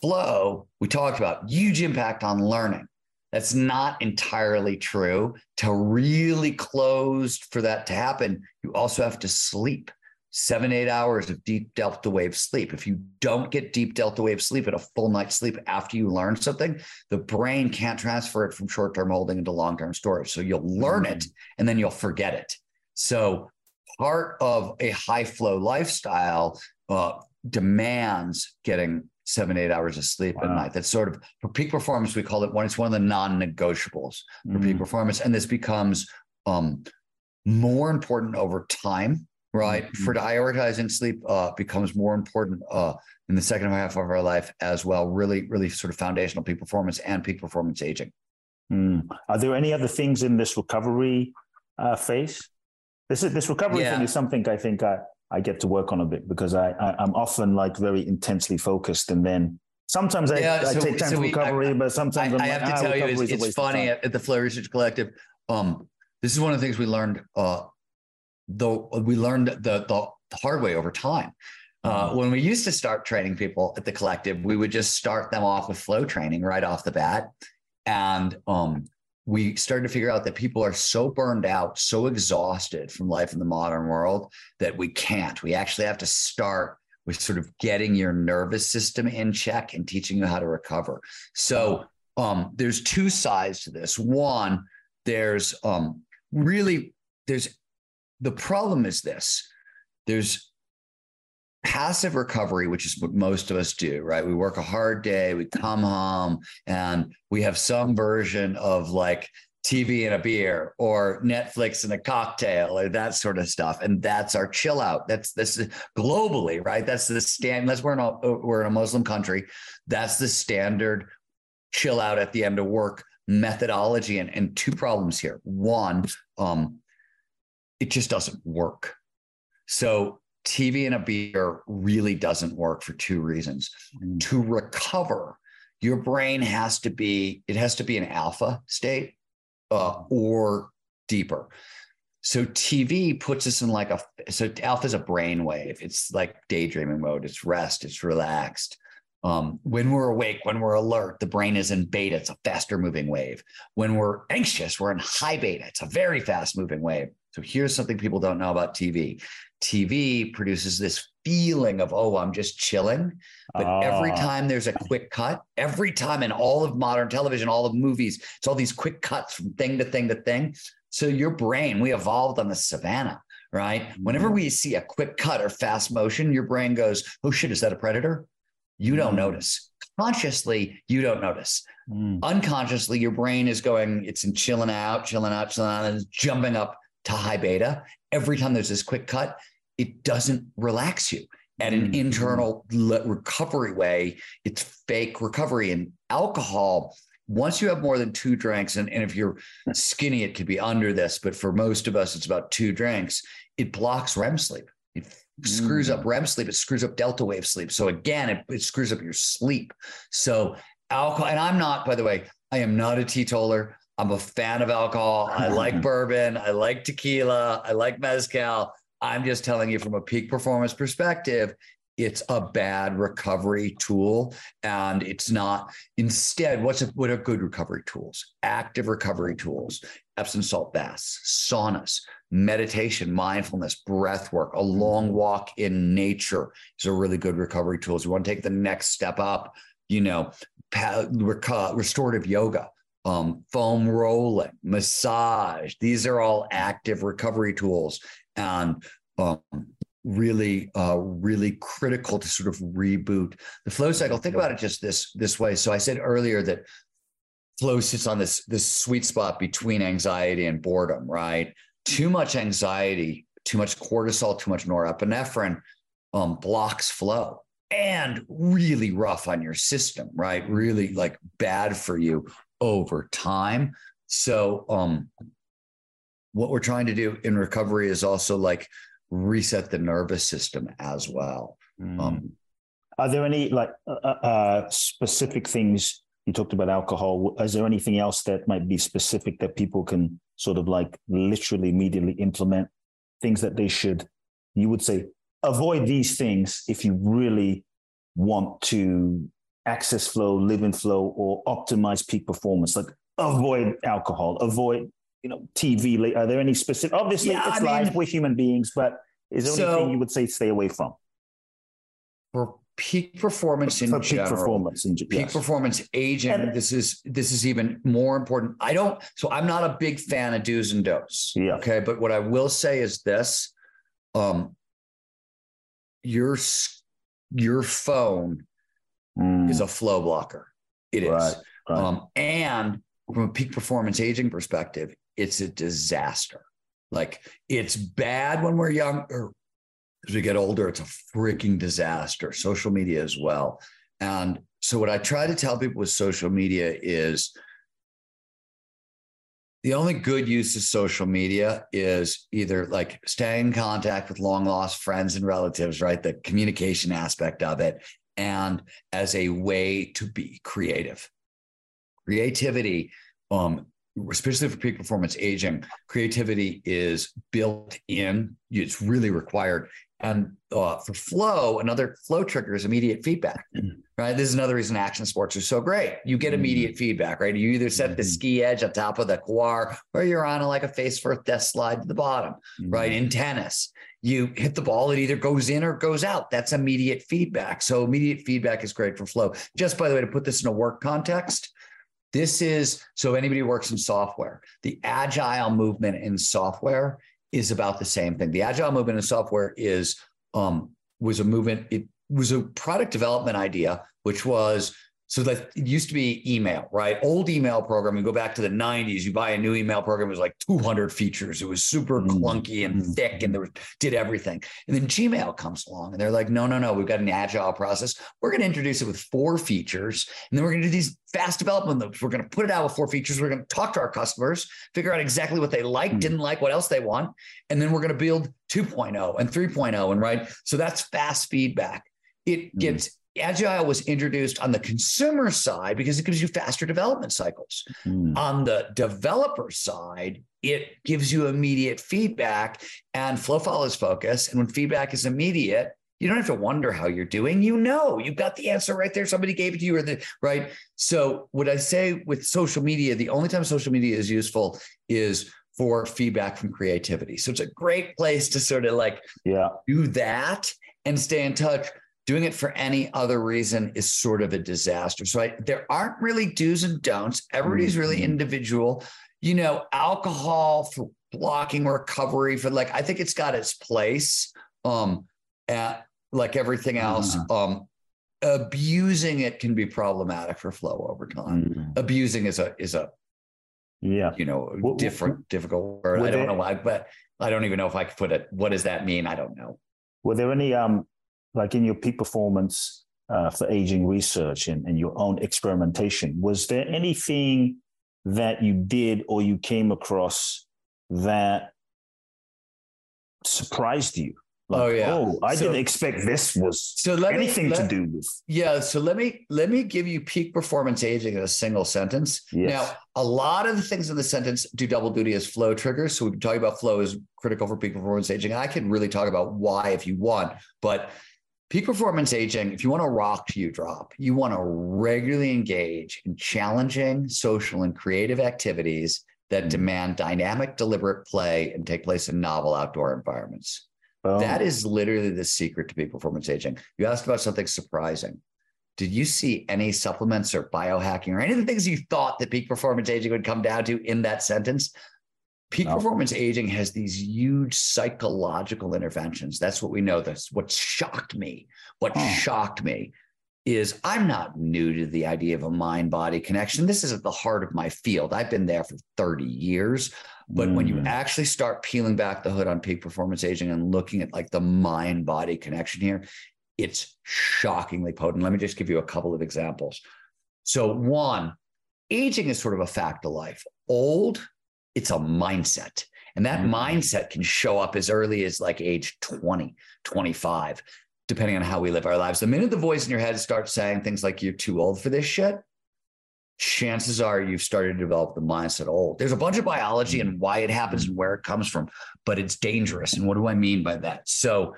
flow, we talked about huge impact on learning. That's not entirely true. To really close for that to happen, you also have to sleep seven, eight hours of deep delta wave sleep. If you don't get deep delta wave sleep at a full night's sleep after you learn something, the brain can't transfer it from short term holding into long term storage. So you'll learn it mm. and then you'll forget it. So part of a high flow lifestyle uh, demands getting seven, eight hours of sleep at night. That's sort of for peak performance, we call it one, it's one of the non-negotiables for peak Mm. performance. And this becomes um more important over time, right? Mhm. For prioritizing sleep uh becomes more important uh in the second half of our life as well. Really, really sort of foundational peak performance and peak performance aging. Mm. Are there any other things in this recovery uh, phase? This is this recovery Yeah. thing is something I think I, I get to work on a bit because I, I I'm often like very intensely focused and then sometimes I, Yeah, I so- take time so for we- I- recovery, but sometimes I, I'm I like, have to ah, tell you, it's, it's funny at, at the Flow Research Collective. Um, this is one of the things we learned. Uh, though we learned the the hard way over time. Uh, Mhm. when we used to start training people at the collective, we would just start them off with flow training right off the bat, and um, we started to figure out that people are so burned out, so exhausted from life in the modern world that we can't. We actually have to start with sort of getting your nervous system in check and teaching you how to recover. So um, there's two sides to this. One, there's um, really there's the problem is this. There's passive recovery, which is what most of us do, right? We work a hard day, we come home, and we have some version of like TV and a beer or Netflix and a cocktail or that sort of stuff. And that's our chill out. That's this globally, right? That's the stand. Unless we're in a we're in a Muslim country, that's the standard chill out at the end of work methodology. And, and two problems here. One, um, it just doesn't work. So TV and a beer really doesn't work for two reasons. Mm. To recover, your brain has to be, it has to be an alpha state uh, or deeper. So TV puts us in like a so alpha is a brain wave. It's like daydreaming mode. It's rest. It's relaxed. Um, when we're awake, when we're alert, the brain is in beta. It's a faster moving wave. When we're anxious, we're in high beta. It's a very fast moving wave. So here's something people don't know about TV. TV produces this feeling of, oh, I'm just chilling. But every Ah. time there's a quick cut, every time in all of modern television, all of movies, it's all these quick cuts from thing to thing to thing. So your brain, we evolved on the savannah, right? Whenever we see a quick cut or fast motion, your brain goes, oh shit, is that a predator? You don't Mm. notice. Consciously, you don't notice. Mm. Unconsciously, your brain is going, it's in chilling out, chilling out, chilling out, and it's jumping up to high beta. Every time there's this quick cut, it doesn't relax you at an Mm. internal recovery way. It's fake recovery. And alcohol, once you have more than two drinks, and, and if you're skinny, it could be under this, but for most of us, it's about two drinks, it blocks REM sleep. It screws up REM sleep. It screws up delta wave sleep. So again, it, it screws up your sleep. So alcohol, and I'm not, by the way, I am not a teetotaler. I'm a fan of alcohol. I like bourbon. I like tequila. I like mezcal. I'm just telling you from a peak performance perspective, it's a bad recovery tool and it's not instead what's a, what are good recovery tools active recovery tools epsom salt baths saunas meditation mindfulness breath work a long mm-hmm. walk in nature is a really good recovery tools you want to take the next step up you know restorative yoga um, foam rolling massage. These are all active recovery tools and um, really uh, really critical to sort of reboot the flow cycle. Think about it just this this way. So i said earlier that flow sits on this this sweet spot between anxiety and boredom right? Too much anxiety too much cortisol too much norepinephrine um, blocks flow and really rough on your system right? Really like bad for you over time so um what we're trying to do in recovery is also like reset the nervous system as well Mm. um Are there any like uh, uh, specific things you talked about alcohol? Is there anything else that might be specific that people can sort of like literally immediately implement? Things that they should, you would say, avoid these things if you really want to access flow, live in flow, or optimize peak performance. Like avoid alcohol, avoid you know TV. Are there any specific? Obviously, Yeah, it's I life. mean- We're human beings, but is there So- anything you would say stay away from for peak performance in for peak general, performance? In, peak yes. performance aging And- this is this is even more important i don't so i'm not a big fan of do's and don'ts Yeah. okay but what i will say is this um your your phone Mm. is a flow blocker. It is. Right, right. Um, and from a peak performance aging perspective, it's a disaster. Like it's bad when we're young, or as we get older, it's a freaking disaster. Social media as well. And so, what I try to tell people with social media is the only good use of social media is either like staying in contact with long lost friends and relatives, right? The communication aspect of it, and as a way to be creative. Creativity, um, especially for peak performance aging, creativity is built in, it's really required. And uh, for flow, another flow trigger is immediate feedback, right? This is another reason action sports are so great. You get immediate feedback, right? You either set the Mhm. ski edge on top of the quar or you're on a, like a face first death slide to the bottom, Mm. right? In tennis, you hit the ball, it either goes in or goes out. That's immediate feedback. So immediate feedback is great for flow. Just by the way, to put this in a work context, this is so anybody works in software, the agile movement in software is about the same thing. The agile movement in software is um was a movement, it was a product development idea, which was so that it used to be email, right? Old email program. You go back to the 90s, you buy a new email program, it was like 200 features. It was super Mm, clunky and mm. thick and there was, did everything. And then Gmail comes along and they're like, no, no, no, we've got an agile process. We're going to introduce it with four features. And then we're going to do these fast development loops. We're going to put it out with four features. We're going to talk to our customers, figure out exactly what they like, Mm. didn't like, what else they want. And then we're going to build 2.0 and 3.0. And right. So that's fast feedback. It Mm. gets agile was introduced on the consumer side because it gives you faster development cycles. Mm. On the developer side, it gives you immediate feedback and flow follows focus. And when feedback is immediate, you don't have to wonder how you're doing. You know, you've got the answer right there. Somebody gave it to you, or the right. So, what I say with social media, the only time social media is useful is for feedback from creativity. So, it's a great place to sort of like Yeah. do that and stay in touch. Doing it for any other reason is sort of a disaster. So I, there aren't really do's and don'ts. Everybody's really Mhm. individual. You know, alcohol for blocking recovery for like I think it's got its place. Um, at, like everything else, um, abusing it can be problematic for flow over time. Mm. Abusing is a is a Yeah. you know Well, different difficult word. I don't there- know why, but I don't even know if I could put it. What does that mean? I don't know. Were there any, um, like in your peak performance uh, for aging research and, and your own experimentation, was there anything that you did or you came across that surprised you? Like, Oh, yeah. Oh, I So- didn't expect this was So let me anything let- to do with. Yeah, so let me let me give you peak performance aging in a single sentence. Yes. Now, a lot of the things in the sentence do double duty as flow triggers. So we've been talking about flow is critical for peak performance aging. I can really talk about why if you want, but peak performance aging, if you want to rock you drop, you want to regularly engage in challenging social and creative activities that Mhm. demand dynamic, deliberate play and take place in novel outdoor environments. Oh, That is literally the secret to peak performance aging. You asked about something surprising. Did you see any supplements or biohacking or any of the things you thought that peak performance aging would come down to in that sentence? Peak No. performance aging has these huge psychological interventions. That's what we know. That's what shocked me. What Huh. shocked me is I'm not new to the idea of a mind body connection. This is at the heart of my field. I've been there for 30 years. But when you Mm. actually start peeling back the hood on peak performance aging and looking at like the mind body connection here, it's shockingly potent. Let me just give you a couple of examples. So, one, aging is sort of a fact of life. Old, it's a mindset. And that Mhm. mindset can show up as early as like age 20, 25, depending on how we live our lives. The minute the voice in your head starts saying things like, you're too old for this shit, chances are you've started to develop the mindset old. There's a bunch of biology and why it happens and where it comes from, but it's dangerous. And what do I mean by that? So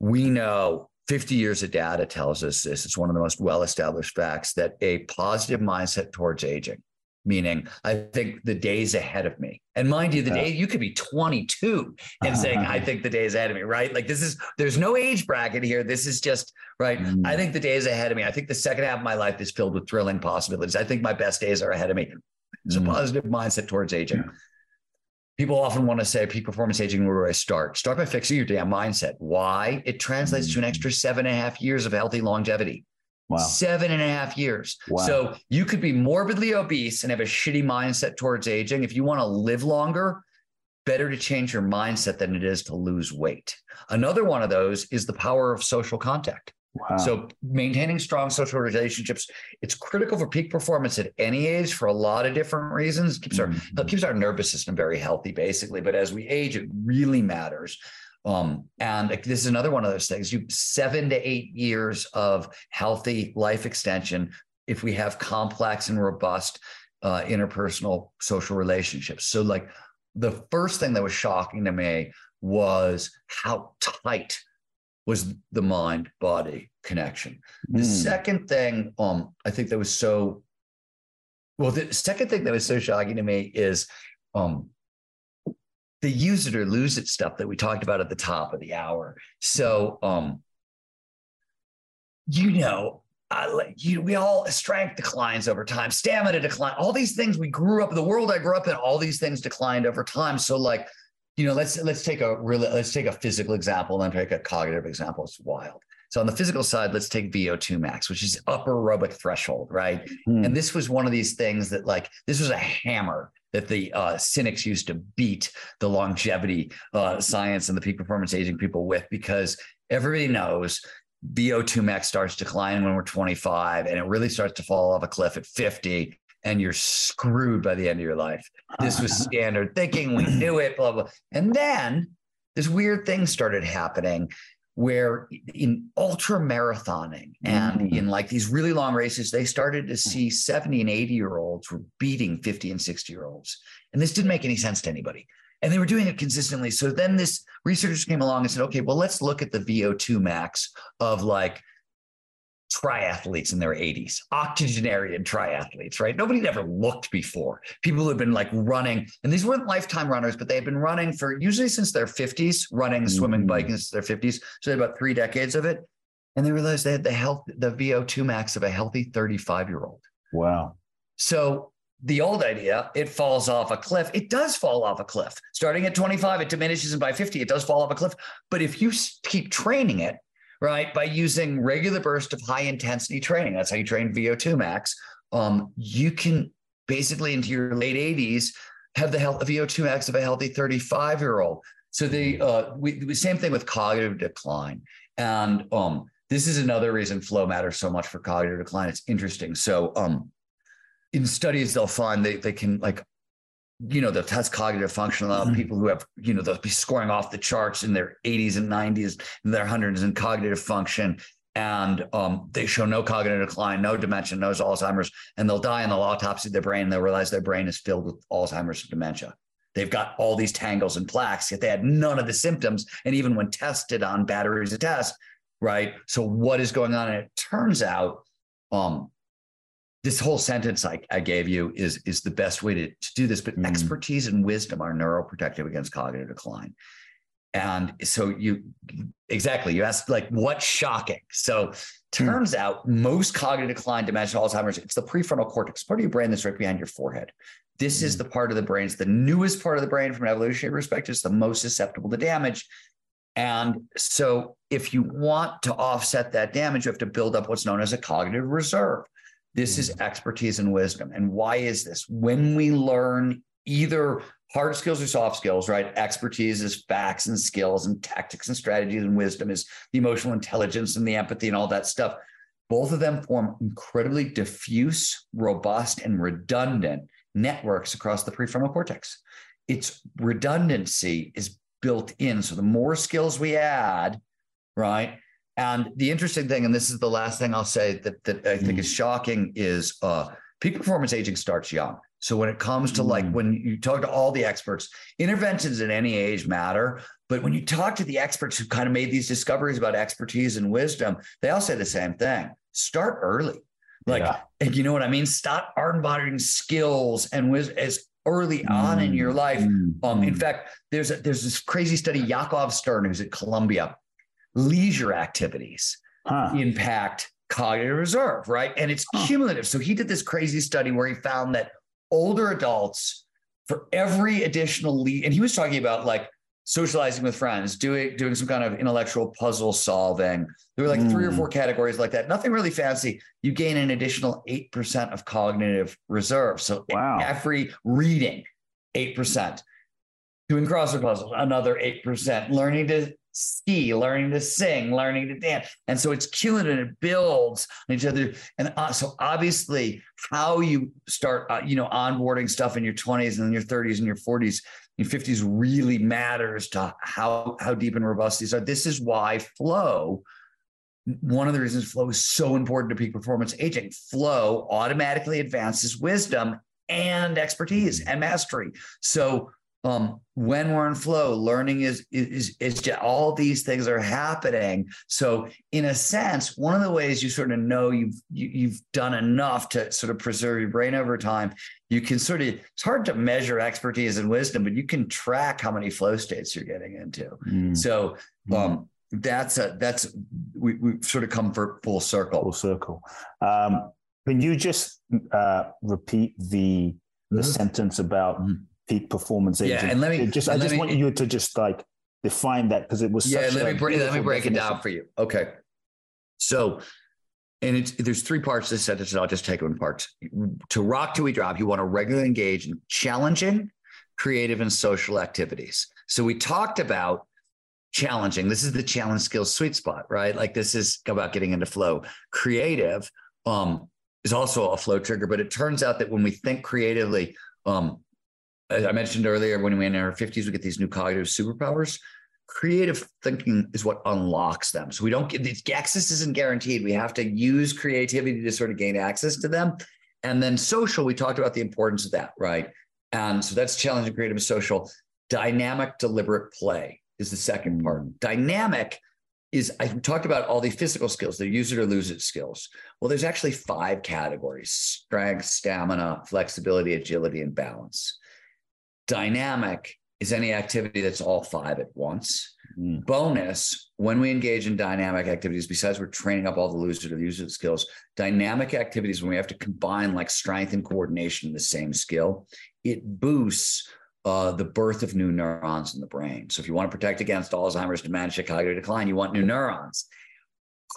we know 50 years of data tells us this. It's one of the most well established facts that a positive mindset towards aging, meaning I think the days ahead of me. And mind you, the day you could be 22 and saying, I think the days ahead of me, right? Like this is, there's no age bracket here. This is just, right? Mm. I think the days ahead of me, I think the second half of my life is filled with thrilling possibilities. I think my best days are ahead of me. It's a Mm. positive mindset towards aging. Yeah. People often want to say peak performance aging, where do I start? Start by fixing your damn mindset. Why? It translates to an Mm. extra seven and a half years of healthy longevity. Wow. Seven and a half years. Wow. So you could be morbidly obese and have a shitty mindset towards aging. If you want to live longer, better to change your mindset than it is to lose weight. Another one of those is the power of social contact. Wow. So maintaining strong social relationships, it's critical for peak performance at any age for a lot of different reasons. It keeps our Mhm. it keeps our nervous system very healthy, basically. But as we age, it really matters. Um, and this is another one of those things. You seven to eight years of healthy life extension if we have complex and robust uh, interpersonal social relationships. So, like the first thing that was shocking to me was how tight was the mind body connection. The Mm. second thing, um, I think that was so. Well, the second thing that was so shocking to me is, um, the use it or lose it stuff that we talked about at the top of the hour. So, um, you know, I, you, we all strength declines over time, stamina decline, all these things we grew up. in The world I grew up in, all these things declined over time. So, like, you know, let's let's take a really let's take a physical example and then take a cognitive example. It's wild. So on the physical side, let's take VO2 max, which is upper aerobic threshold, right? Hmm. And this was one of these things that, like, this was a hammer that the uh, cynics used to beat the longevity uh, science and the peak performance aging people with, because everybody knows VO2 max starts declining when we're 25, and it really starts to fall off a cliff at 50, and you're screwed by the end of your life. This was standard thinking. We knew it, blah, blah. And then this weird thing started happening where in ultra marathoning and Mm. in like these really long races, they started to see 70 and 80 year olds were beating 50 and 60 year olds. And this didn't make any sense to anybody. And they were doing it consistently. So then this researchers came along and said, okay, well, let's look at the VO2 max of like triathletes in their 80s, octogenarian triathletes, right? Nobody ever looked before. People who had been like running, and these weren't lifetime runners, but they had been running for usually since their 50s, running, swimming, Mhm. biking since their 50s. So they had about three decades of it. And they realized they had the health, the VO2 max of a healthy 35 year old. wow. So the old idea, it falls off a cliff. It does fall off a cliff. Starting at 25, it diminishes, and by 50, it does fall off a cliff. But if you keep training it, right, by using regular burst of high intensity training, that's how you train VO2 max. Um, you can basically into your late 80s have the health VO2 max of a healthy 35 year old. So the uh, we, same thing with cognitive decline, and um, this is another reason flow matters so much for cognitive decline. It's interesting. So um, in studies, they'll find they they can like, you know, they'll test cognitive function on Mhm. people who have, you know, they'll be scoring off the charts in their 80s and 90s and their hundreds in cognitive function. And um, they show no cognitive decline, no dementia, no Alzheimer's, and they'll die and they'll autopsy their brain. And they'll realize their brain is filled with Alzheimer's and dementia. They've got all these tangles and plaques, yet they had none of the symptoms. And even when tested on batteries of tests, right? So what is going on? And it turns out um, this whole sentence I, I gave you is is the best way to, to do this. But Mm. expertise and wisdom are neuroprotective against cognitive decline. And so you exactly you asked like what's shocking. So turns out most cognitive decline, dementia, Alzheimer's, it's the prefrontal cortex, part of your brain that's right behind your forehead. This is the part of the brain, it's the newest part of the brain from an evolutionary perspective, it's the most susceptible to damage. And so, if you want to offset that damage, you have to build up what's known as a cognitive reserve. This is mm-hmm. expertise and wisdom. And why is this? When we learn either hard skills or soft skills, right? Expertise is facts and skills, and tactics and strategies, and wisdom is the emotional intelligence and the empathy and all that stuff. Both of them form incredibly diffuse, robust, and redundant networks across the prefrontal cortex. Its redundancy is built in. So the more skills we add, right? And the interesting thing, and this is the last thing I'll say that, that I think is shocking, is uh, peak performance aging starts young. So when it comes to like Mm. when you talk to all the experts, interventions at any age matter. But when you talk to the experts who kind of made these discoveries about expertise and wisdom, they all say the same thing: start early. Like, Yeah. and you know what I mean? Start embodying skills and wisdom as early on in your life. Mm. Um, in Mm. fact, there's a, there's this crazy study. Yakov Stern, who's at Columbia, leisure activities Huh. impact cognitive reserve, right? And it's Huh. cumulative. So he did this crazy study where he found that older adults, for every additional lead, and he was talking about like socializing with friends, doing doing some kind of intellectual puzzle solving. There were like mm. three or four mm. categories like that. Nothing really fancy. You gain an additional eight percent of cognitive reserve. So wow. every reading, eight percent. Doing crossword puzzles, another eight percent. Learning to ski, learning to sing, learning to dance. And so it's cumulative and it builds on each other. And uh, so obviously how you start, uh, you know, onboarding stuff in your 20s and your 30s and your 40s and 50s really matters to how, how deep and robust these are. This is why flow, one of the reasons flow is so important to peak performance aging. Flow automatically advances wisdom and expertise and mastery. So um, when we're in flow, learning is is is just, all these things are happening. So, in a sense, one of the ways you sort of know you've you, have you have done enough to sort of preserve your brain over time, you can sort of it's hard to measure expertise and wisdom, but you can track how many flow states you're getting into. Mm. So, mm. um, that's a that's we we sort of come for full circle. Full circle. Um, can you just uh, repeat the the mm-hmm. sentence about mm-hmm peak performance aging. Yeah, and let me just I just me, want you to just like define that because it was yeah. let me break, let me break definition. it down for you. Okay, so and it's there's three parts to this sentence, and I'll just take them in parts. To rock to we drop, you want to regularly engage in challenging, creative, and social activities. So we talked about challenging. This is the challenge skills sweet spot, right? Like this is about getting into flow. Creative um, is also a flow trigger, but it turns out that when we think creatively, um, as I mentioned earlier, when we're in our 50s, we get these new cognitive superpowers. Creative thinking is what unlocks them. So we don't get these access isn't guaranteed. We have to use creativity to sort of gain access to them. And then social, we talked about the importance of that, right? And so that's challenging creative and social. Dynamic, deliberate play is the second part. Dynamic is I talked about all the physical skills, the use it or lose it skills. Well, there's actually five categories: strength, stamina, flexibility, agility, and balance. Dynamic is any activity that's all five at once. Mm. Bonus, when we engage in dynamic activities, besides we're training up all the loser to the user skills, dynamic activities, when we have to combine like strength and coordination in the same skill, it boosts uh, the birth of new neurons in the brain. So if you want to protect against Alzheimer's, dementia, cognitive decline, you want new neurons.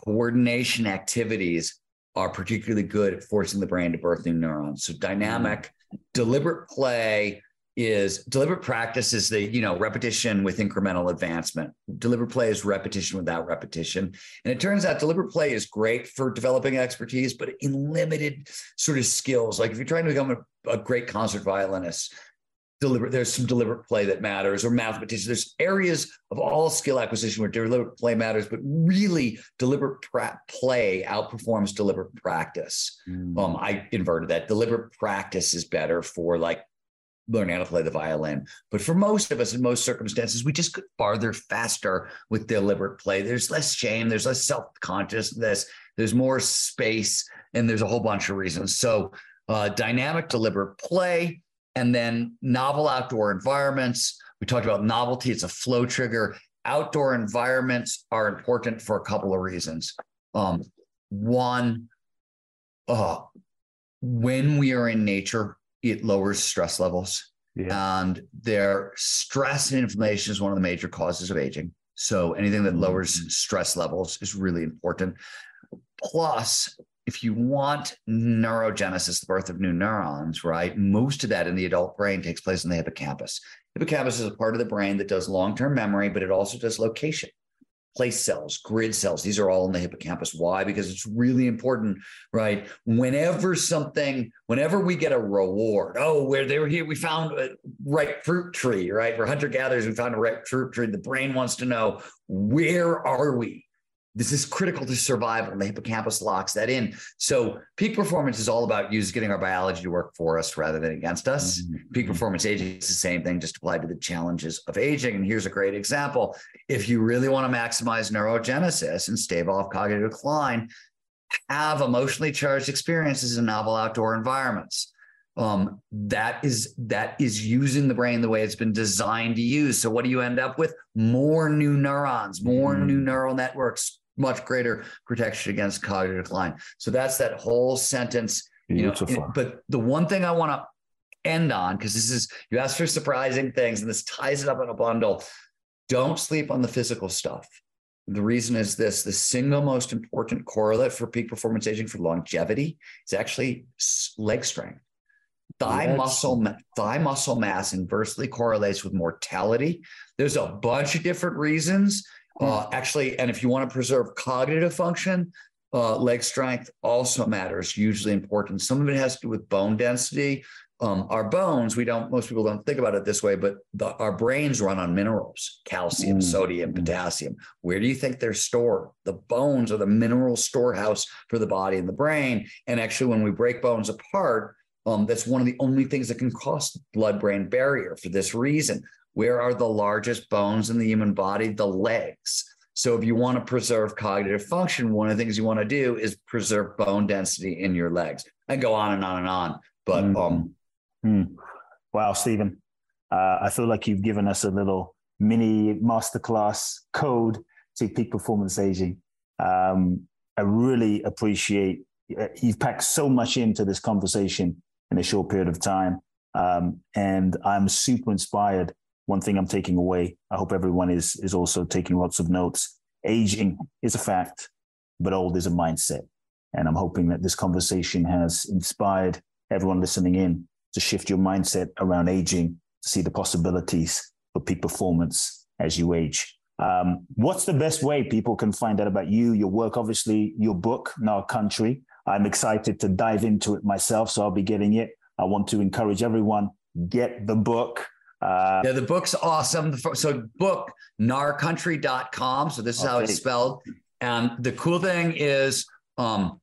Coordination activities are particularly good at forcing the brain to birth new neurons. So dynamic, mm. deliberate play, is deliberate practice is the you know repetition with incremental advancement. Deliberate play is repetition without repetition. And it turns out deliberate play is great for developing expertise but in limited sort of skills. Like if you're trying to become a, a great concert violinist deliberate there's some deliberate play that matters or mathematician. There's areas of all skill acquisition where deliberate play matters but really deliberate pra- play outperforms deliberate practice. Mm. um i inverted that. Deliberate practice is better for like learning how to play the violin. But for most of us, in most circumstances, we just go farther faster with deliberate play. There's less shame, there's less self consciousness, there's more space, and there's a whole bunch of reasons. So, uh, dynamic, deliberate play, and then novel outdoor environments. We talked about novelty, it's a flow trigger. Outdoor environments are important for a couple of reasons. Um, one, uh, when we are in nature, it lowers stress levels. Yeah. And their stress and inflammation is one of the major causes of aging. So anything that lowers mm-hmm. stress levels is really important. Plus, if you want neurogenesis, the birth of new neurons, right? Most of that in the adult brain takes place in the hippocampus. Hippocampus is a part of the brain that does long-term memory, but it also does location place cells, grid cells. These are all in the hippocampus. Why? Because it's really important, right? Whenever something, whenever we get a reward, oh, where they were here, we found a ripe fruit tree, right? We're hunter gatherers, we found a ripe fruit tree. The brain wants to know where are we? This is critical to survival, and the hippocampus locks that in. So, peak performance is all about use getting our biology to work for us rather than against us. Mm-hmm. Peak performance aging is the same thing, just applied to the challenges of aging. And here's a great example: if you really want to maximize neurogenesis and stave off cognitive decline, have emotionally charged experiences in novel outdoor environments um, that is that is using the brain the way it's been designed to use. So what do you end up with? More new neurons, more mm. new neural networks, much greater protection against cognitive decline. So that's that whole sentence. Beautiful. You know, but the one thing I want to end on, because this is you asked for surprising things, and this ties it up in a bundle. don't sleep on the physical stuff. The reason is this the single most important correlate for peak performance aging for longevity is actually leg strength. Thigh muscle thigh muscle mass inversely correlates with mortality. There's a bunch of different reasons. Hmm. Uh, actually, and if you want to preserve cognitive function, uh, leg strength also matters, usually important. Some of it has to do with bone density um, our bones, we don't, most people don't think about it this way, but the, our brains run on minerals, calcium, mm. sodium, potassium. Where do you think they're stored? The bones are the mineral storehouse for the body and the brain. And actually, when we break bones apart, um, that's one of the only things that can cross the blood brain barrier for this reason. Where are the largest bones in the human body? The legs. So, if you want to preserve cognitive function, one of the things you want to do is preserve bone density in your legs and go on and on and on. But mm. um, Hmm. Wow, Steven, uh, I feel like you've given us a little mini masterclass code to peak performance aging. Um, I really appreciate uh, you've packed so much into this conversation in a short period of time, um, and I'm super inspired. One thing I'm taking away, I hope everyone is is also taking lots of notes. Aging is a fact, but old is a mindset, and I'm hoping that this conversation has inspired everyone listening in to shift your mindset around aging to see the possibilities for peak performance as you age. Um, what's the best way people can find out about you, your work, obviously, your book, Gnar Country? I'm excited to dive into it myself, so I'll be getting it. I want to encourage everyone get the book. Uh, yeah, the book's awesome. So, book gnarcountry.com. So, this is how it's spelled. And the cool thing is, um,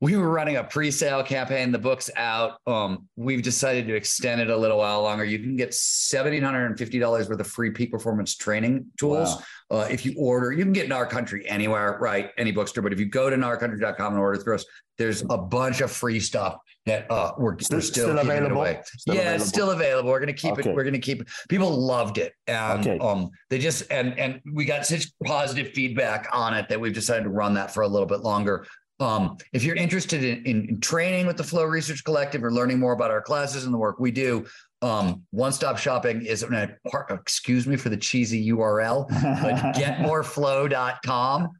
we were running a pre-sale campaign. The book's out. Um, we've decided to extend it a little while longer. You can get seventeen hundred and fifty dollars worth of free peak performance training tools wow. uh, if you order. You can get Gnar Country anywhere, right? Any bookstore. But if you go to gnarcountry.com and order through us, there's a bunch of free stuff that uh, we're, still, we're still, still available. It still yeah, available. it's still available. We're gonna keep okay. it. We're gonna keep it. People loved it, and okay. um, they just and and we got such positive feedback on it that we've decided to run that for a little bit longer. Um, if you're interested in, in, in, training with the Flow Research Collective or learning more about our classes and the work we do, um, one stop shopping is, excuse me for the cheesy URL, but getmoreflow.com.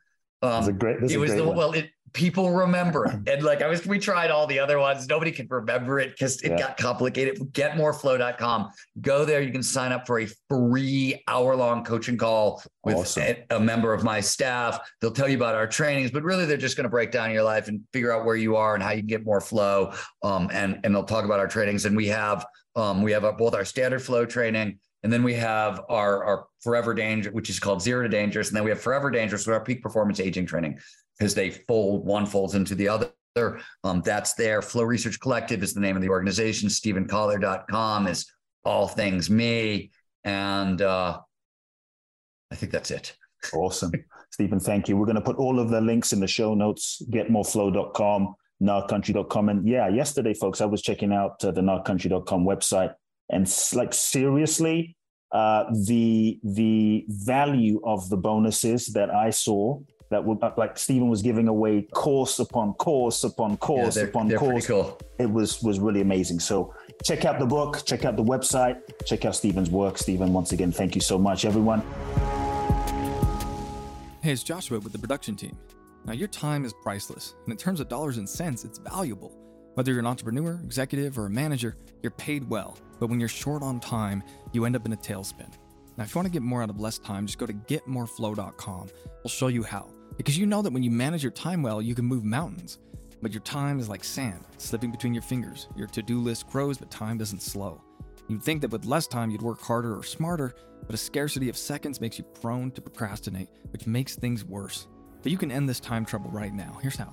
Um, a great, it was the, well, it, people remember it. And like I was, we tried all the other ones. Nobody can remember it because it yeah. got complicated. Getmoreflow.com. Go there. You can sign up for a free hour long coaching call with awesome. a, a, member of my staff. They'll tell you about our trainings, but really they're just going to break down your life and figure out where you are and how you can get more flow. Um, and, and they'll talk about our trainings. And we have, um, we have both our standard flow training and then we have our, our forever danger, which is called zero to dangerous. And then we have forever dangerous with our peak performance aging training because they fold one folds into the other. Um, that's there. Flow Research Collective is the name of the organization. StevenKotler.com is all things me. And uh, I think that's it. Awesome. Steven, thank you. We're going to put all of the links in the show notes, getmoreflow.com, gnarcountry.com. And yeah, yesterday, folks, I was checking out uh, the gnarcountry.com website. And like, seriously, uh, the the value of the bonuses that I saw that would uh, like Steven was giving away course upon course upon course yeah, they're, upon they're course. Cool. It was was really amazing. So check out the book, check out the website, check out Steven's work. Steven, once again, thank you so much, everyone. Hey, it's Joshua with the production team. Now, your time is priceless, and in terms of dollars and cents, it's valuable. Whether you're an entrepreneur, executive, or a manager, you're paid well. But when you're short on time, you end up in a tailspin. Now, if you want to get more out of less time, just go to getmoreflow.com. We'll show you how. Because you know that when you manage your time well, you can move mountains. But your time is like sand, slipping between your fingers. Your to do list grows, but time doesn't slow. You'd think that with less time, you'd work harder or smarter, but a scarcity of seconds makes you prone to procrastinate, which makes things worse. But you can end this time trouble right now. Here's how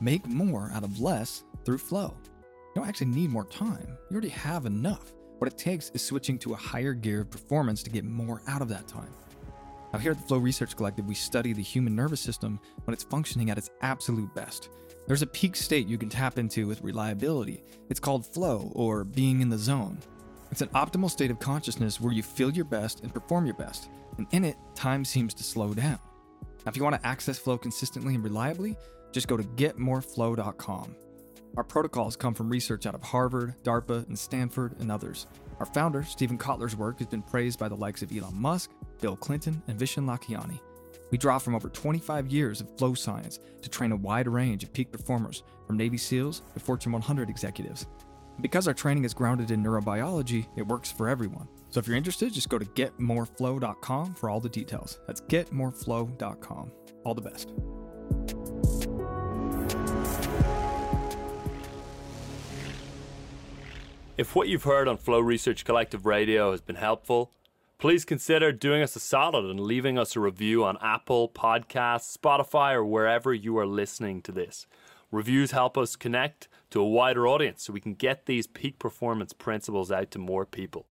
make more out of less through flow. You don't actually need more time, you already have enough. What it takes is switching to a higher gear of performance to get more out of that time. Now, here at the Flow Research Collective, we study the human nervous system when it's functioning at its absolute best. There's a peak state you can tap into with reliability. It's called flow, or being in the zone. It's an optimal state of consciousness where you feel your best and perform your best, and in it, time seems to slow down. Now, if you want to access flow consistently and reliably, just go to getmoreflow.com. Our protocols come from research out of Harvard, DARPA, and Stanford, and others. Our founder, Steven Kotler's work has been praised by the likes of Elon Musk, Bill Clinton, and Vishen Lakhiani. We draw from over 25 years of flow science to train a wide range of peak performers, from Navy SEALs to Fortune 100 executives. Because our training is grounded in neurobiology, it works for everyone. So if you're interested, just go to getmoreflow.com for all the details. That's getmoreflow.com. All the best. If what you've heard on Flow Research Collective Radio has been helpful, please consider doing us a solid and leaving us a review on Apple Podcasts, Spotify, or wherever you are listening to this. Reviews help us connect to a wider audience so we can get these peak performance principles out to more people.